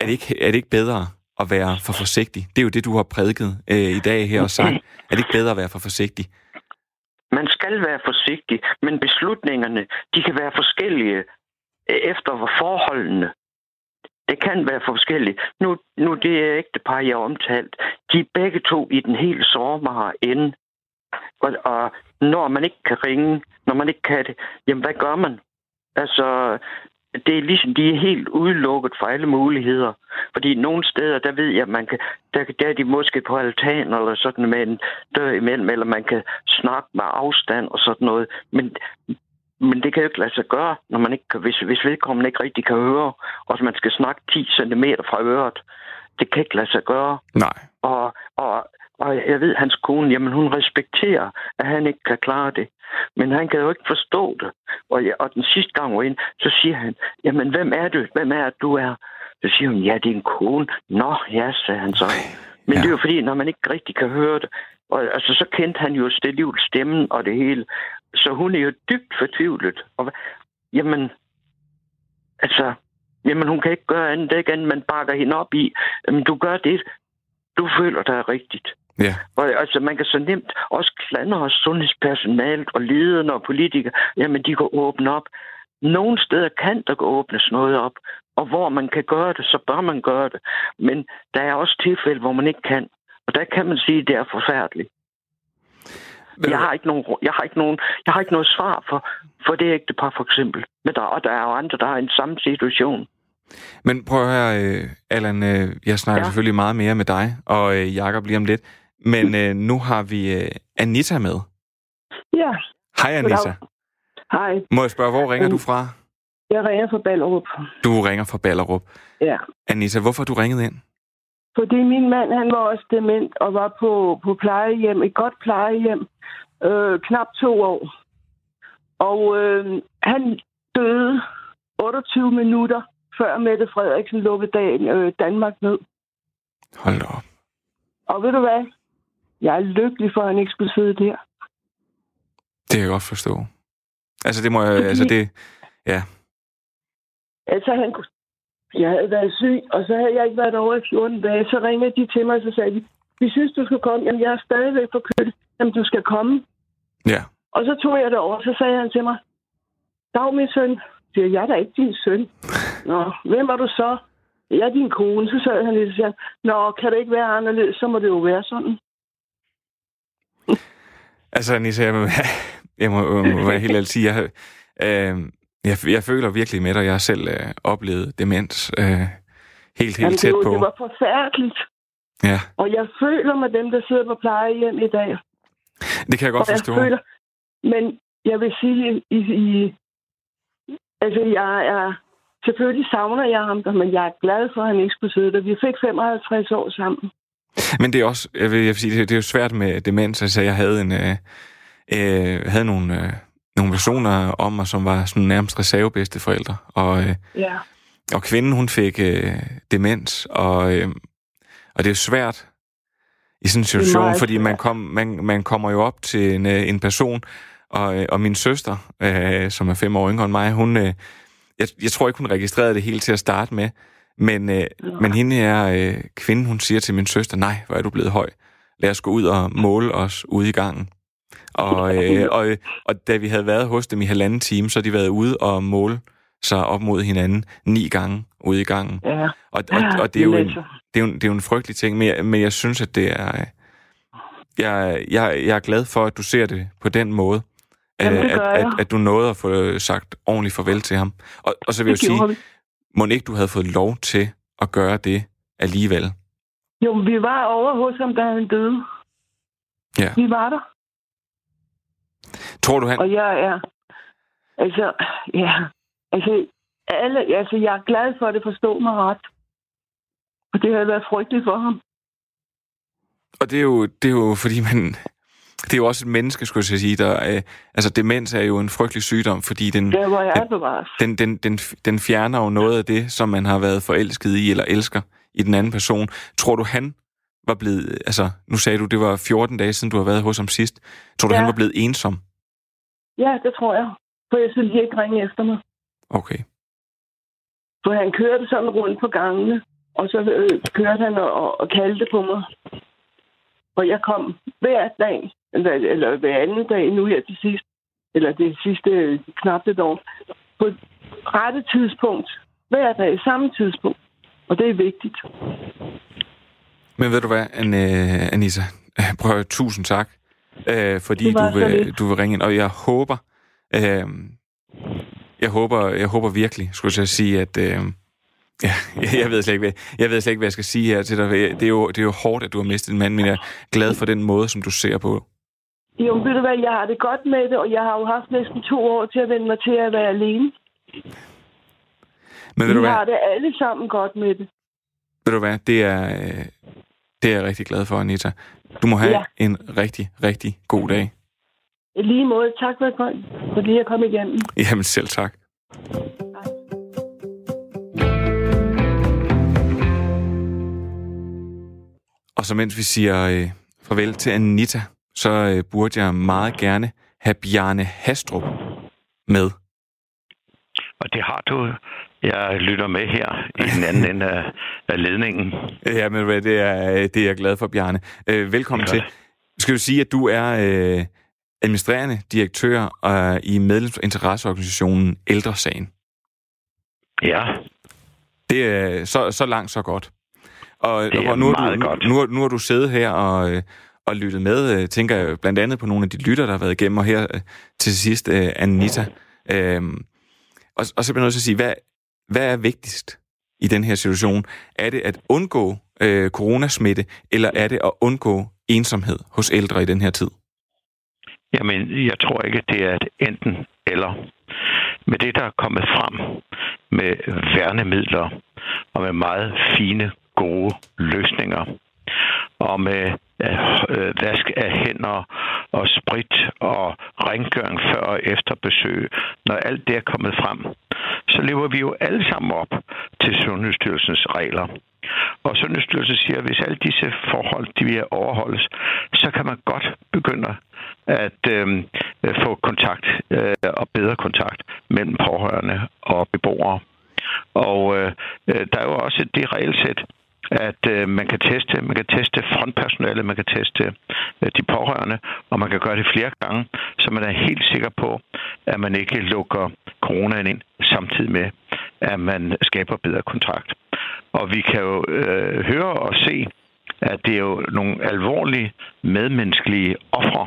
er, det ikke, er det ikke bedre at være for forsigtig? Det er jo det, du har prædiket øh, i dag her og sagt. Er det ikke bedre at være for forsigtig? Man skal være forsigtig, men beslutningerne, de kan være forskellige øh, efter forholdene. Det kan være forskelligt. Nu, nu det er ægte par, jeg har omtalt. De er begge to i den helt sårbare ende. Og, og når man ikke kan ringe, når man ikke kan det, jamen hvad gør man? Altså, det er ligesom, de er helt udelukket fra alle muligheder. Fordi nogle steder, der ved jeg, at man kan, der, der er de måske på altan eller sådan med en dør imellem, eller man kan snakke med afstand og sådan noget. Men, men det kan jo ikke lade sig gøre, når man ikke kan, hvis, hvis vedkommende ikke rigtig kan høre, og man skal snakke 10 cm fra øret. Det kan ikke lade sig gøre. Nej. Og, og og jeg ved, hans kone, jamen hun respekterer, at han ikke kan klare det. Men han kan jo ikke forstå det. Og, ja, og den sidste gang var ind, så siger han, jamen hvem er du? Hvem er du er? Så siger hun, ja, det er en kone. Nå, ja, sagde han så. Men ja. det er jo fordi, når man ikke rigtig kan høre det, og altså, så kendte han jo Stelivs stemmen og det hele. Så hun er jo dybt fortvivlet. Og, jamen, altså, jamen hun kan ikke gøre andet, det ikke andet, man bakker hende op i. Jamen, du gør det, du føler dig rigtigt. Ja. Og, altså, man kan så nemt også klandre sundhedspersonalet og lederne og politikere. Jamen, de kan åbne op. Nogle steder kan der åbnes noget op, og hvor man kan gøre det, så bør man gøre det. Men der er også tilfælde, hvor man ikke kan. Og der kan man sige, at det er forfærdeligt. Men... Jeg har ikke nogen, jeg har ikke nogen, jeg har ikke noget svar for, for det ægte par for eksempel. Men der, og der er jo andre, der har en samme situation. Men prøv at høre, øh, Allan, øh, jeg snakker ja. selvfølgelig meget mere med dig, og øh, Jakob lige om lidt. Men øh, nu har vi øh, Anita med. Ja. Hej Anita. Hej. Må jeg spørge, hvor ringer du fra? Jeg ringer fra Ballerup. Du ringer fra Ballerup. Ja. Anita, hvorfor du ringet ind? Fordi min mand, han var også dement og var på, på plejehjem, et godt plejehjem, øh, knap to år. Og øh, han døde 28 minutter før Mette Frederiksen lukkede dagen, øh, Danmark ned. Hold op. Og ved du hvad? Jeg er lykkelig for, at han ikke skulle sidde der. Det kan jeg godt forstå. Altså, det må jeg... Altså, det... Ja. Altså, han kunne... Jeg havde været syg, og så havde jeg ikke været over i 14 dage. Så ringede de til mig, og så sagde de, vi synes, du skal komme. Jamen, jeg er stadigvæk kød. Jamen, du skal komme. Ja. Og så tog jeg det over, så sagde han til mig, Dag, min søn. Siger, jeg er da ikke din søn. Nå, hvem var du så? Jeg er din kone. Så sad han lidt og sagde, Nå, kan det ikke være anderledes, så må det jo være sådan. Altså, Nisse, jeg må, jeg må, må være helt ærlig sige, jeg, øh, jeg, jeg føler virkelig med dig. Jeg har selv øh, oplevet demens øh, helt, helt Jamen, tæt det, på. Det var forfærdeligt. Ja, Og jeg føler med dem, der sidder på plejehjem i dag. det kan jeg godt Og jeg forstå. føler, men jeg vil sige, i, i, altså jeg er, selvfølgelig savner jeg ham, men jeg er glad for, at han ikke skulle sidde der. Vi fik 55 år sammen. Men det er også, jeg vil, jeg vil sige, det, det er jo svært med demens. Altså, jeg havde en, øh, øh, havde nogle, øh, nogle personer om mig, som var sådan nærmest reservebedste forældre. Og, øh, Ja. og kvinden, hun fik øh, demens, og, øh, og det er jo svært i sådan en situation, meget fordi man, kom, man, man kommer jo op til en, øh, en person, og, øh, og min søster, øh, som er fem år yngre end mig, hun, øh, jeg, jeg tror ikke, hun registrerede det helt til at starte med, men, øh, men hende er øh, kvinden, hun siger til min søster, nej, hvor er du blevet høj. Lad os gå ud og måle os ude i gangen. Og, øh, og, øh, og da vi havde været hos dem i halvanden time, så har de været ude og måle sig op mod hinanden ni gange ude i gangen. Ja. Og, og, og det, er jo en, altså, det, er jo en, det er jo en frygtelig ting, men jeg, men jeg synes, at det er... Jeg, jeg, jeg er glad for, at du ser det på den måde. Jamen, øh, at, jeg. at, at du nåede at få sagt ordentligt farvel til ham. Og, og så vil jeg det jo sige, vi. Må ikke du havde fået lov til at gøre det alligevel? Jo, men vi var over hos ham, da han døde. Ja. Vi var der. Tror du, han... Og jeg er... Altså, ja. Altså, alle, altså, jeg er glad for det, forstå mig ret. Og det har været frygteligt for ham. Og det er jo, det er jo fordi man... Det er jo også et menneske, skulle jeg sige, der... Øh, altså, demens er jo en frygtelig sygdom, fordi den... Der, hvor jeg bevares. den, den, den, den fjerner jo noget af det, som man har været forelsket i eller elsker i den anden person. Tror du, han var blevet... Altså, nu sagde du, det var 14 dage siden, du har været hos ham sidst. Tror du, Ja. han var blevet ensom? Ja, det tror jeg. For jeg synes, ikke ringe efter mig. Okay. For han kørte sådan rundt på gangene, og så øh, kørte han og, og, og kaldte på mig. Og jeg kom hver dag, eller, eller hver anden dag nu her til sidst, eller det sidste øh, knap et år, på et rette tidspunkt. Hver dag, samme tidspunkt. Og det er vigtigt. Men ved du hvad, An, uh, Anissa? Prøv at tusind tak, uh, fordi du vil, du vil ringe ind. Og jeg håber, uh, jeg håber, jeg håber virkelig, skulle jeg sige, at... Uh, Ja, jeg ved, slet ikke, hvad, jeg ved slet ikke, hvad jeg skal sige her til dig. Det er, jo, det er jo hårdt, at du har mistet en mand, men jeg er glad for den måde, som du ser på. Jo, ved du hvad, jeg har det godt med det, og jeg har jo haft næsten to år til at vende mig til at være alene. Men ved du hvad? har det alle sammen godt med det. Ved du hvad, det er, øh, det er jeg rigtig glad for, Anita. Du må have Ja. en rigtig, rigtig god dag. I lige måde, tak for, for lige at komme igennem. Jamen selv tak. Og så mens vi siger øh, farvel til Anita, så øh, burde jeg meget gerne have Bjarne Hastrup med. Og det har du. Jeg lytter med her i den anden ende af, af ledningen. Ja, men hvad, det er, det er jeg glad for, Bjarne. Øh, velkommen til. Skal du sige, at du er øh, administrerende direktør øh, i medlemsinteresseorganisationen Ældresagen? Ja, Det er så, så langt, så godt. Og, Det er og nu, har meget du, godt. Nu, nu, nu har du siddet her og, øh, og lyttet med, øh, tænker jeg blandt andet på nogle af de lytter, der har været igennem, og her øh, til sidst øh, Anita. Øhm, og, og så bliver jeg nødt til at sige, hvad, hvad er vigtigst i den her situation? Er det at undgå øh, coronasmitte, eller er det at undgå ensomhed hos ældre i den her tid? Jamen, jeg tror ikke, det er et enten eller. Med det, der er kommet frem med værnemidler og med meget fine, gode løsninger, og med øh, vask af hænder og sprit og rengøring før og efter besøg, når alt det er kommet frem, så lever vi jo alle sammen op til Sundhedsstyrelsens regler. Og Sundhedsstyrelsen siger, at hvis alle disse forhold de vil overholdes, så kan man godt begynde at øh, få kontakt øh, og bedre kontakt mellem pårørende og beboere. Og øh, øh, der er jo også det regelsæt, at øh, man kan teste, man kan teste frontpersonale, man kan teste øh, de pårørende, og man kan gøre det flere gange, så man er helt sikker på, at man ikke lukker coronaen ind, samtidig med, at man skaber bedre kontakt. Og vi kan jo øh, høre og se, at det er jo nogle alvorlige medmenneskelige ofre,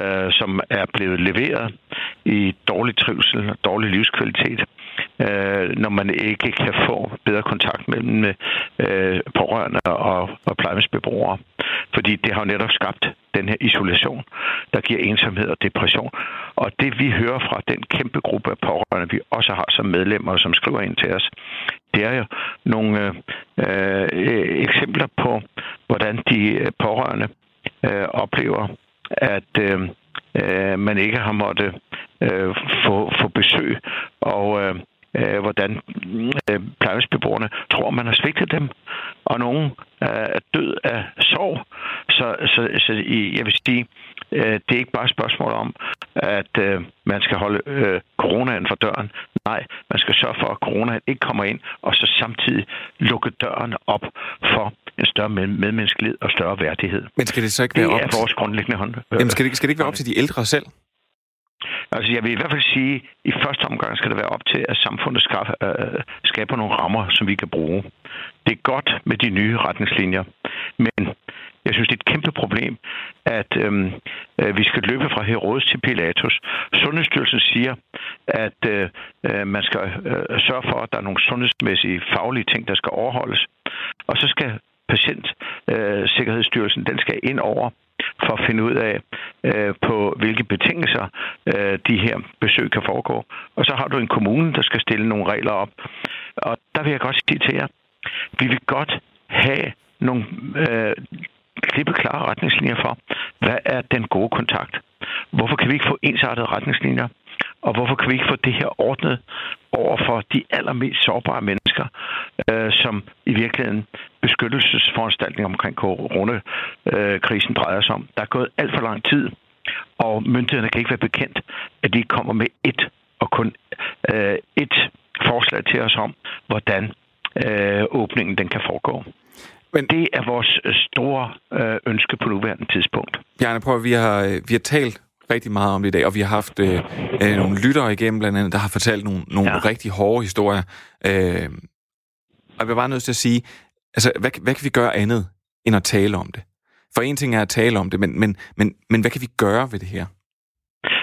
øh, som er blevet leveret i dårlig trivsel og dårlig livskvalitet, øh, når man ikke kan få bedre kontakt mellem øh, pårørende og, og plejehjemsbeboere. Fordi det har jo netop skabt den her isolation, der giver ensomhed og depression. Og det vi hører fra den kæmpe gruppe af pårørende, vi også har som medlemmer, som skriver ind til os, det er jo nogle øh, eksempler på, hvordan de pårørende øh, oplever, at øh, øh man ikke har måttet øh, få, få besøg, og øh, øh, hvordan øh, plejehjemsbeboerne tror, man har svigtet dem, og nogen øh, er død af sorg. Så, så, så jeg vil sige, øh, det er ikke bare et spørgsmål om, at øh, man skal holde øh, coronaen for døren. Nej, man skal sørge for, at coronaen ikke kommer ind, og så samtidig lukke døren op for en større medmenneskelighed og større værdighed. Men skal det så ikke være det op er vores grundlæggende hånd. Jamen, skal det, skal det ikke være op til de ældre selv? Altså, jeg vil i hvert fald sige, at i første omgang skal det være op til, at samfundet skaber, øh, skaber nogle rammer, som vi kan bruge. Det er godt med de nye retningslinjer, men jeg synes, det er et kæmpe problem, at øhm, øh, vi skal løbe fra Herodes til Pilatus. Sundhedsstyrelsen siger, at øh, øh, man skal øh, sørge for, at der er nogle sundhedsmæssige, faglige ting, der skal overholdes. Og så skal patientsikkerhedsstyrelsen, øh, den skal ind over for at finde ud af, øh, på hvilke betingelser øh, de her besøg kan foregå. Og så har du en kommune, der skal stille nogle regler op. Og der vil jeg godt sige til jer, vi vil godt have nogle øh, klippeklare retningslinjer for, hvad er den gode kontakt? Hvorfor kan vi ikke få ensartede retningslinjer? Og hvorfor kan vi ikke få det her ordnet over for de allermest sårbare mennesker, øh, som i virkeligheden beskyttelsesforanstaltninger omkring coronakrisen drejer sig om? Der er gået alt for lang tid, og myndighederne kan ikke være bekendt, at de kommer med et og kun øh, et forslag til os om, hvordan øh, åbningen den kan foregå. Men det er vores store øh, ønske på nuværende tidspunkt. Bjarne, prøv, vi har, øh, vi har talt rigtig meget om det i dag, og vi har haft øh, øh, nogle lyttere igennem, blandt andet, der har fortalt nogle, nogle ja. rigtig hårde historier. Øh, og jeg vil bare nødt til at sige, altså, hvad, hvad kan vi gøre andet, end at tale om det? For en ting er at tale om det, men, men, men, men hvad kan vi gøre ved det her?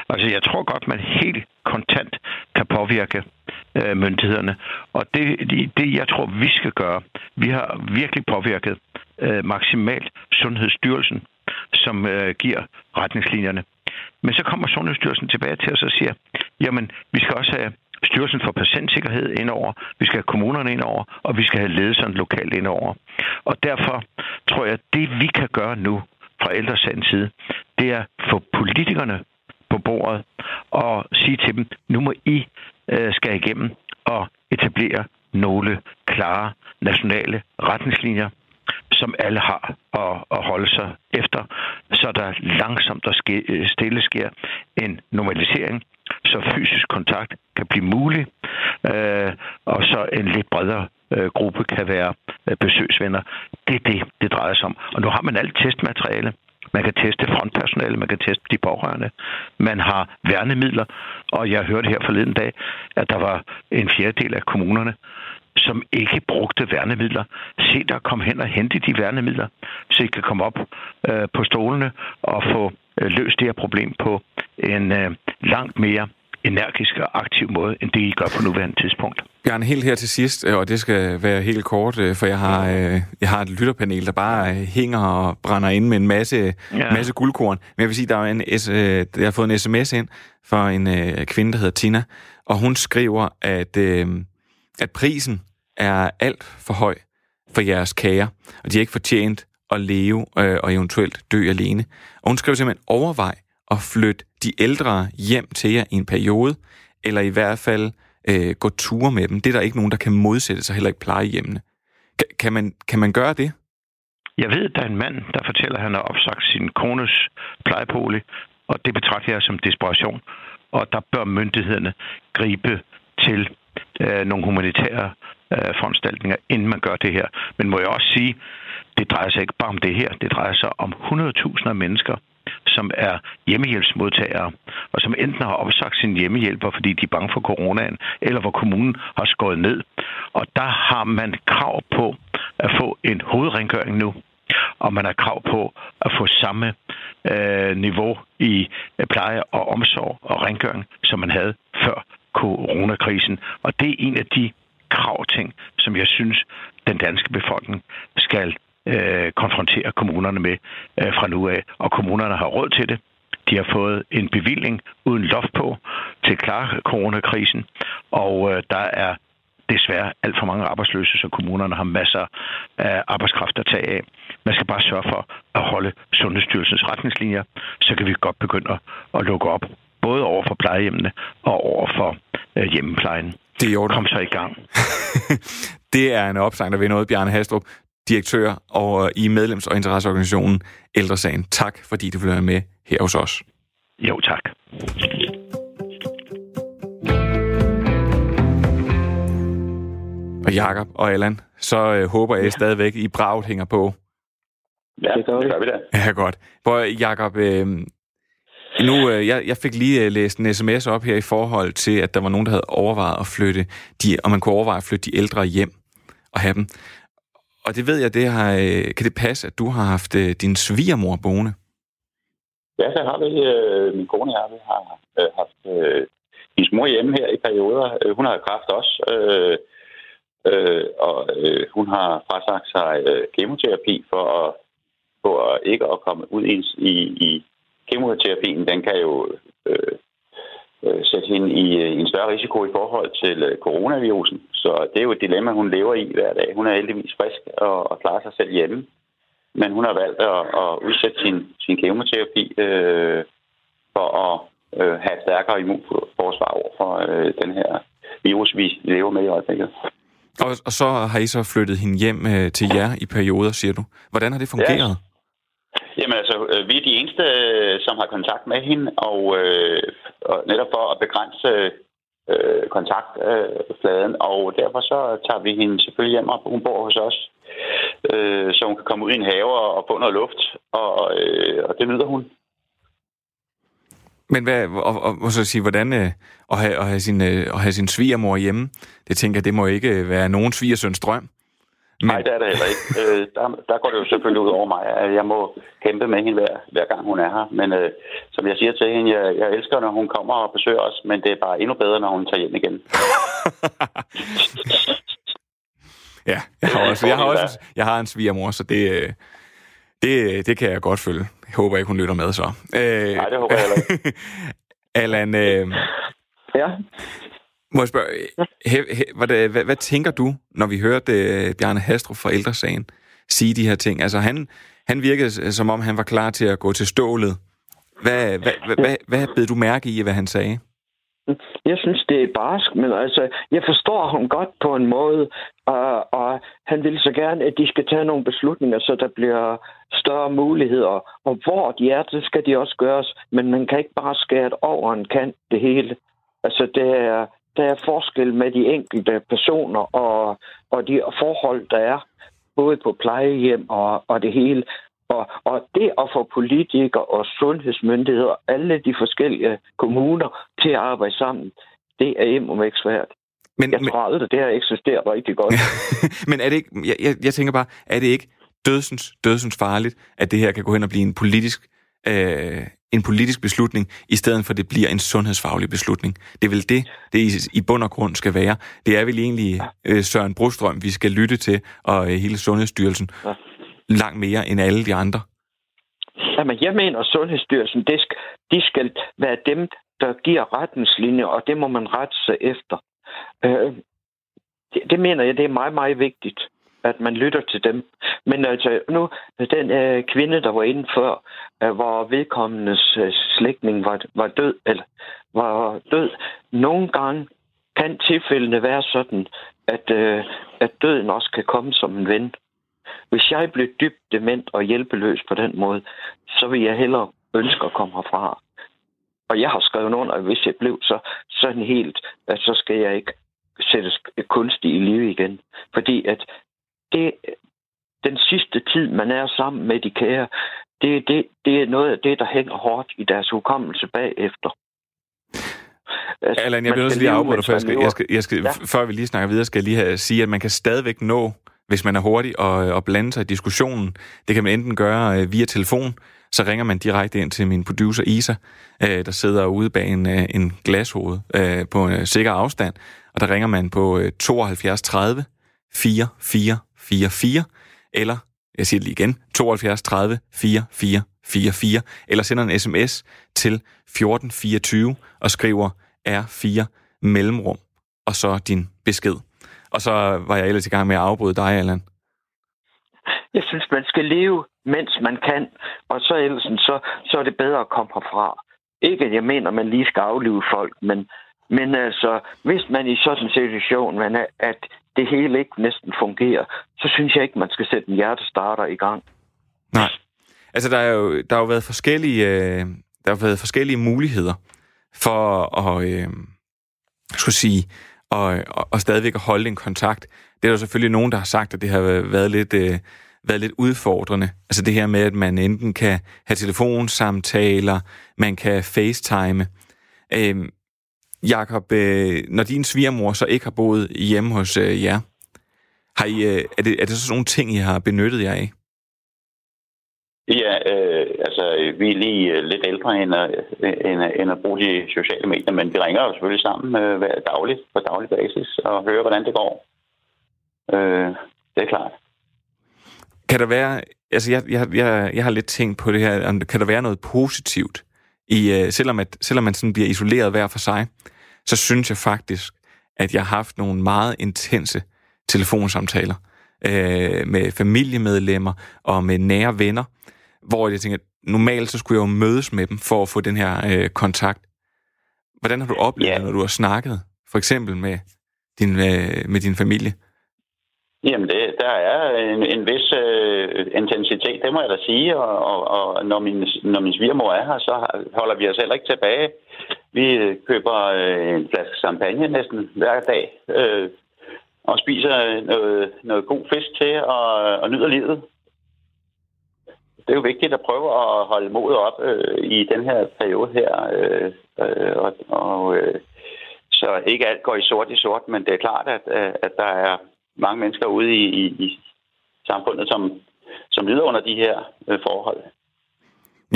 Altså, jeg tror godt, man helt kontant kan påvirke øh, myndighederne. Og det, det, det, jeg tror, vi skal gøre, vi har virkelig påvirket øh, maksimalt Sundhedsstyrelsen, som øh, giver retningslinjerne. Men så kommer Sundhedsstyrelsen tilbage til os og siger, jamen, vi skal også have Styrelsen for Patientsikkerhed indover, vi skal have kommunerne indover, og vi skal have ledelsen lokalt indover. Og derfor tror jeg, at det vi kan gøre nu fra ældresagens side, det er at få politikerne på bordet og sige til dem, nu må I øh, skal igennem og etablere nogle klare nationale retningslinjer, som alle har at, at holde sig efter, så der langsomt og øh, stille sker en normalisering, så fysisk kontakt kan blive mulig, øh, og så en lidt bredere øh, gruppe kan være øh, besøgsvenner. Det er det, det drejer sig om. Og nu har man alt testmateriale. Man kan teste frontpersonale, man kan teste de pårørende. Man har værnemidler, og jeg hørte her forleden dag, at der var en fjerdedel af kommunerne, som ikke brugte værnemidler. Se der kom hen og hente de værnemidler, så I kan komme op øh, på stolene og få øh, løst det her problem på en øh, langt mere energisk og aktiv måde, end det I gør på nuværende tidspunkt. Bjørn, helt her til sidst, øh, og det skal være helt kort, øh, for jeg har, øh, jeg har et lytterpanel, der bare hænger og brænder ind med en masse, ja. masse guldkorn. Men jeg vil sige, der er en, jeg har fået en sms ind fra en kvinde, der hedder Tina, og hun skriver, at, at prisen er alt for høj for jeres kager, og de er ikke fortjent at leve øh, og eventuelt dø alene. Og hun skriver simpelthen, overvej at flytte de ældre hjem til jer i en periode, eller i hvert fald øh, gå ture med dem. Det er der ikke nogen, der kan modsætte sig, heller ikke plejehjemmene. Kan, kan, man, kan man gøre det? Jeg ved, at der er en mand, der fortæller, at han har opsagt sin kones plejebolig, og det betragter jeg som desperation. Og der bør myndighederne gribe til øh, nogle humanitære øh, foranstaltninger, inden man gør det her. Men må jeg også sige, det drejer sig ikke bare om det her. Det drejer sig om 100.000 af mennesker, som er hjemmehjælpsmodtagere, og som enten har opsagt sin hjemmehjælper, fordi de er bange for coronaen, eller hvor kommunen har skåret ned. Og der har man krav på at få en hovedrengøring nu, og man har krav på at få samme øh, niveau i øh, pleje og omsorg og rengøring, som man havde før coronakrisen. Og det er en af de kravting, som jeg synes, den danske befolkning skal øh, konfrontere kommunerne med øh, fra nu af. Og kommunerne har råd til det. De har fået en bevilling uden loft på til at klare coronakrisen, og øh, der er desværre alt for mange arbejdsløse, så kommunerne har masser af arbejdskraft at tage af. Man skal bare sørge for at holde Sundhedsstyrelsens retningslinjer, så kan vi godt begynde at lukke op, både over for plejehjemmene og over for øh, hjemmeplejen. Det er jo Kom så i gang. det er en opsang, der vil noget, Bjarne Hastrup, direktør og i medlems- og interesseorganisationen Ældresagen. Tak, fordi du vil være med her hos os. Jo, tak. Og Jakob og Allan, så øh, håber jeg ja. stadigvæk, I braget hænger på. Ja, det gør, det gør vi da. Ja, godt. Hvor Jakob, øh, nu, øh, jeg, jeg fik lige øh, læst en sms op her i forhold til, at der var nogen, der havde overvejet at flytte, de, og man kunne overveje at flytte de ældre hjem og have dem. Og det ved jeg, det har, øh, kan det passe, at du har haft øh, din svigermor boende? Ja, så har vi, øh, min kone og jeg, vi har øh, haft øh, hendes mor hjemme her i perioder. Øh, hun har kræft også, øh, øh, og øh, hun har frasagt sig øh, kemoterapi for at, for at ikke at komme ud i, i kemoterapien. Den kan jo øh, øh, sætte hende i, i en større risiko i forhold til øh, coronavirusen. Så det er jo et dilemma, hun lever i hver dag. Hun er heldigvis frisk og, og klarer sig selv hjemme. Men hun har valgt at, at udsætte sin, sin kemoterapi øh, for at øh, have et stærkere immunforsvar over for øh, den her virus, vi lever med i øjeblikket. Og, og så har I så flyttet hende hjem øh, til jer i perioder, siger du. Hvordan har det fungeret? Ja. Jamen altså, øh, vi er de eneste, øh, som har kontakt med hende, og, øh, og netop for at begrænse øh, kontaktfladen, øh, og derfor så tager vi hende selvfølgelig hjem, og hun bor hos os, øh, så hun kan komme ud i en have og, og få noget luft, og, øh, og det nyder hun. Men hvad, og, og, og så sige, hvordan øh, at, have, at, have sin, øh, at have sin svigermor hjemme, det tænker det må ikke øh, være nogen svigersøns drøm. Men... Nej, det er det heller ikke. Øh, der, der går det jo selvfølgelig ud over mig. at Jeg må kæmpe med hende hver, hver gang hun er her. Men øh, som jeg siger til hende, jeg, jeg elsker, når hun kommer og besøger os, men det er bare endnu bedre, når hun tager hjem igen. ja, jeg har også, jeg har også jeg har en svigermor, så det, øh, det, det kan jeg godt følge. Jeg håber ikke, hun lytter med så. Øh, Nej, det håber jeg heller ikke. Allan, øh, ja. Må jeg spørge, he, he, hvad, hvad, hvad tænker du, når vi hørte uh, Bjarne Hastrup fra Ældresagen sige de her ting? Altså, han, han virkede, som om han var klar til at gå til stålet. Hvad, hvad, hvad, hvad, hvad bed du mærke i, hvad han sagde? Jeg synes, det er barsk, men altså, jeg forstår ham godt på en måde, og, og han vil så gerne, at de skal tage nogle beslutninger, så der bliver større muligheder. Og hvor de er, det skal de også gøres, men man kan ikke bare skære over en kant det hele. Altså, det er, der er forskel med de enkelte personer og, og de forhold, der er, både på plejehjem og, og det hele. Og, og det at få politikere og sundhedsmyndigheder, alle de forskellige kommuner til at arbejde sammen, det er imod ikke svært. Men, jeg tror aldrig, det har eksisteret rigtig godt. men er det ikke, jeg, jeg, jeg tænker bare, er det ikke dødsens, dødsens farligt, at det her kan gå hen og blive en politisk øh, en politisk beslutning, i stedet for at det bliver en sundhedsfaglig beslutning. Det er vel det, det i, i bund og grund skal være. Det er vel egentlig øh, Søren Brostrøm, vi skal lytte til, og øh, hele Sundhedsstyrelsen, ja. langt mere end alle de andre. Jamen, jeg mener, at Sundhedsstyrelsen, det skal, de skal være dem, der giver retningslinjer, og det må man rette sig efter. Øh, det, det mener jeg, det er meget, meget vigtigt at man lytter til dem. Men altså, nu, den øh, kvinde, der var inde før, øh, hvor vedkommendes øh, slægtning var, var død, eller var død, nogle gange kan tilfældene være sådan, at, øh, at døden også kan komme som en ven. Hvis jeg blev dybt dement og hjælpeløs på den måde, så vil jeg hellere ønske at komme herfra. Og jeg har skrevet under, at hvis jeg blev så sådan helt, at så skal jeg ikke sættes kunstigt i live igen. Fordi at det, den sidste tid, man er sammen med de kære, det, det, det er noget af det, der hænger hårdt i deres hukommelse bagefter. Altså, Allan, jeg bliver nødt til lige at afbryde dig, for jeg skal, jeg skal, jeg skal, ja. før vi lige snakker videre, skal jeg lige have, sige, at man kan stadigvæk nå, hvis man er hurtig, og, og blande sig i diskussionen. Det kan man enten gøre øh, via telefon, så ringer man direkte ind til min producer Isa, øh, der sidder ude bag en, øh, en glashoved øh, på en sikker afstand, og der ringer man på øh, 72 30 4 44, eller, jeg siger det lige igen, 72 30 44 44, eller sender en sms til 1424 og skriver R4 mellemrum, og så din besked. Og så var jeg ellers i gang med at afbryde dig, Allan. Jeg synes, man skal leve, mens man kan, og så ellers så, så er det bedre at komme herfra. Ikke, at jeg mener, at man lige skal aflive folk, men, men altså, hvis man i sådan en situation, man er, at det hele ikke næsten fungerer, så synes jeg ikke, man skal sætte en hjertestarter i gang. Nej. Altså, der er jo, der har jo været forskellige, øh, der har været forskellige muligheder for at, øh, skulle sige, og, og, og stadigvæk at holde en kontakt. Det er der selvfølgelig nogen, der har sagt, at det har været lidt, øh, været lidt udfordrende. Altså det her med, at man enten kan have telefonsamtaler, man kan facetime. Øh, Jakob, øh, når din svigermor så ikke har boet hjemme hos øh, jer, har I, øh, er, det, er det så sådan nogle ting, I har benyttet jer af? Ja, øh, altså vi er lige lidt ældre end at, end, end at bruge de sociale medier, men vi ringer jo selvfølgelig sammen øh, hver dagligt, på daglig basis og hører, hvordan det går. Øh, det er klart. Kan der være, altså jeg, jeg, jeg, jeg har lidt tænkt på det her, kan der være noget positivt i, øh, selvom, at, selvom man sådan bliver isoleret hver for sig, så synes jeg faktisk, at jeg har haft nogle meget intense telefonsamtaler øh, med familiemedlemmer og med nære venner, hvor jeg tænker, normalt så skulle jeg jo mødes med dem for at få den her øh, kontakt. Hvordan har du oplevet yeah. når du har snakket, for eksempel med din, øh, med din familie? Jamen, det, der er en, en vis øh, intensitet, det må jeg da sige, og, og, og når, min, når min svigermor er her, så holder vi os heller ikke tilbage. Vi køber øh, en flaske champagne næsten hver dag, øh, og spiser noget, noget god fisk til, og, og nyder livet det er jo vigtigt at prøve at holde modet op øh, i den her periode her. Øh, øh, og, og, øh, så ikke alt går i sort i sort, men det er klart, at, at der er mange mennesker ude i, i, i samfundet, som, som lider under de her øh, forhold.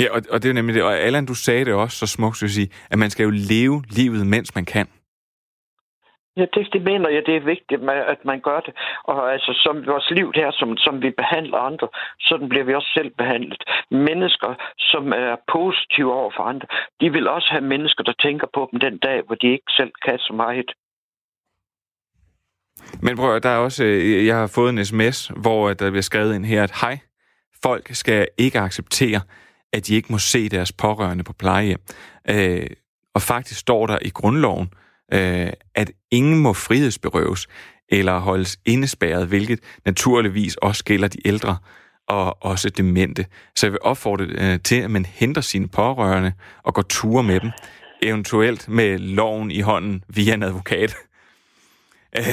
Ja, og, og det er nemlig det. Og Allan, du sagde det også så smukt, så at sige, at man skal jo leve livet, mens man kan. Ja, det, det mener jeg, det er vigtigt, at man gør det. Og altså, som vores liv her, som, som vi behandler andre, sådan bliver vi også selv behandlet. Mennesker, som er positive over for andre, de vil også have mennesker, der tænker på dem den dag, hvor de ikke selv kan så meget. Men prøv der er også, øh, jeg har fået en sms, hvor øh, der bliver skrevet ind her, at hej, folk skal ikke acceptere, at de ikke må se deres pårørende på plejehjem. Øh, og faktisk står der i grundloven, øh, at ingen må frihedsberøves eller holdes indespærret, hvilket naturligvis også gælder de ældre og også demente. Så jeg vil opfordre øh, til, at man henter sine pårørende og går ture med dem, eventuelt med loven i hånden via en advokat. øh,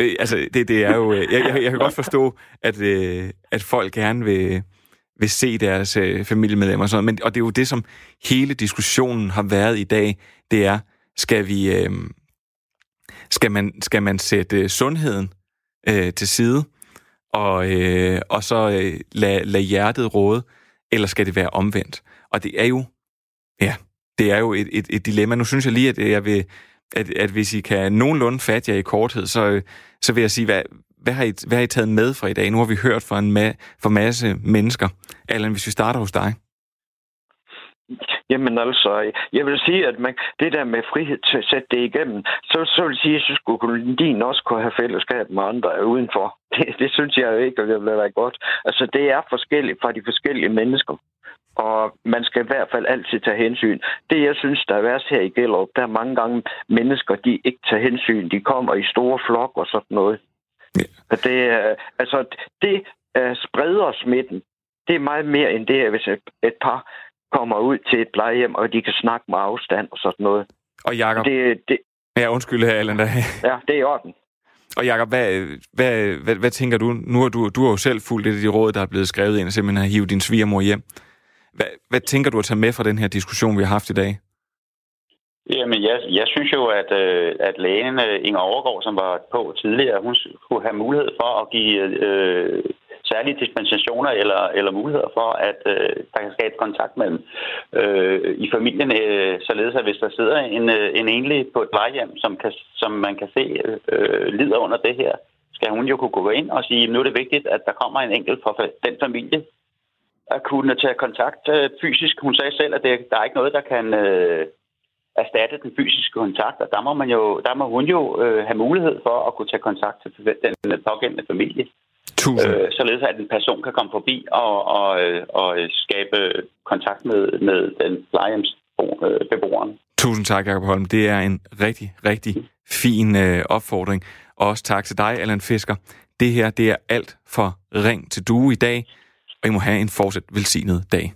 øh, altså, det, det er jo... Øh, jeg, jeg, jeg kan godt forstå, at, øh, at folk gerne vil, vil se deres øh, familiemedlemmer og sådan men, Og det er jo det, som hele diskussionen har været i dag, det er, skal vi... Øh, skal man, skal man sætte øh, sundheden øh, til side, og, øh, og så øh, lade lad hjertet råde, eller skal det være omvendt? Og det er jo, ja, det er jo et, et, et dilemma. Nu synes jeg lige, at øh, jeg vil, at, at hvis I kan nogenlunde fatte jer i korthed, så, så vil jeg sige, hvad, hvad, har I, hvad har I taget med fra i dag? Nu har vi hørt fra en ma- for masse mennesker. Allan, hvis vi starter hos dig. Jamen altså, jeg vil sige, at man, det der med frihed til at sætte det igennem, så, så vil jeg sige, at så skulle kolonien også kunne have fællesskab med andre udenfor. Det, det synes jeg jo ikke, og det vil være godt. Altså, det er forskelligt fra de forskellige mennesker. Og man skal i hvert fald altid tage hensyn. Det, jeg synes, der er værst her i Gellerup, der er mange gange mennesker, de ikke tager hensyn. De kommer i store flok og sådan noget. Ja. Det, altså, det spreder smitten. Det er meget mere end det, hvis et, par kommer ud til et plejehjem, og de kan snakke med afstand og sådan noget. Og Jacob? Det, det... Ja, undskyld her, Allan. ja, det er i orden. Og Jacob, hvad, hvad, hvad, hvad tænker du? Nu har du, du har jo selv fulgt et af de råd, der er blevet skrevet ind, og simpelthen har hivet din svigermor hjem. Hvad, hvad tænker du at tage med fra den her diskussion, vi har haft i dag? Jamen, jeg, jeg synes jo, at, øh, at lægen øh, Inger Overgaard, som var på tidligere, hun skulle have mulighed for at give øh, særlige dispensationer eller, eller muligheder for, at øh, der kan skabe kontakt mellem øh, i familien, øh, således at hvis der sidder en, øh, en enlig på et plejehjem, som, kan, som man kan se øh, lider under det her, skal hun jo kunne gå ind og sige, nu er det vigtigt, at der kommer en enkelt fra den familie, at kunne tage kontakt øh, fysisk. Hun sagde selv, at det, der er ikke noget, der kan... Øh, erstatte den fysiske kontakt, og der må, man jo, der må hun jo øh, have mulighed for at kunne tage kontakt til den pågældende familie. Tusind. Øh, således at en person kan komme forbi og, og, øh, og skabe kontakt med, med den plejehjemsbeboeren. Tusind tak, Jacob Holm. Det er en rigtig, rigtig fin øh, opfordring. Og også tak til dig, Allan Fisker. Det her, det er alt for Ring til Due i dag, og I må have en fortsat velsignet dag.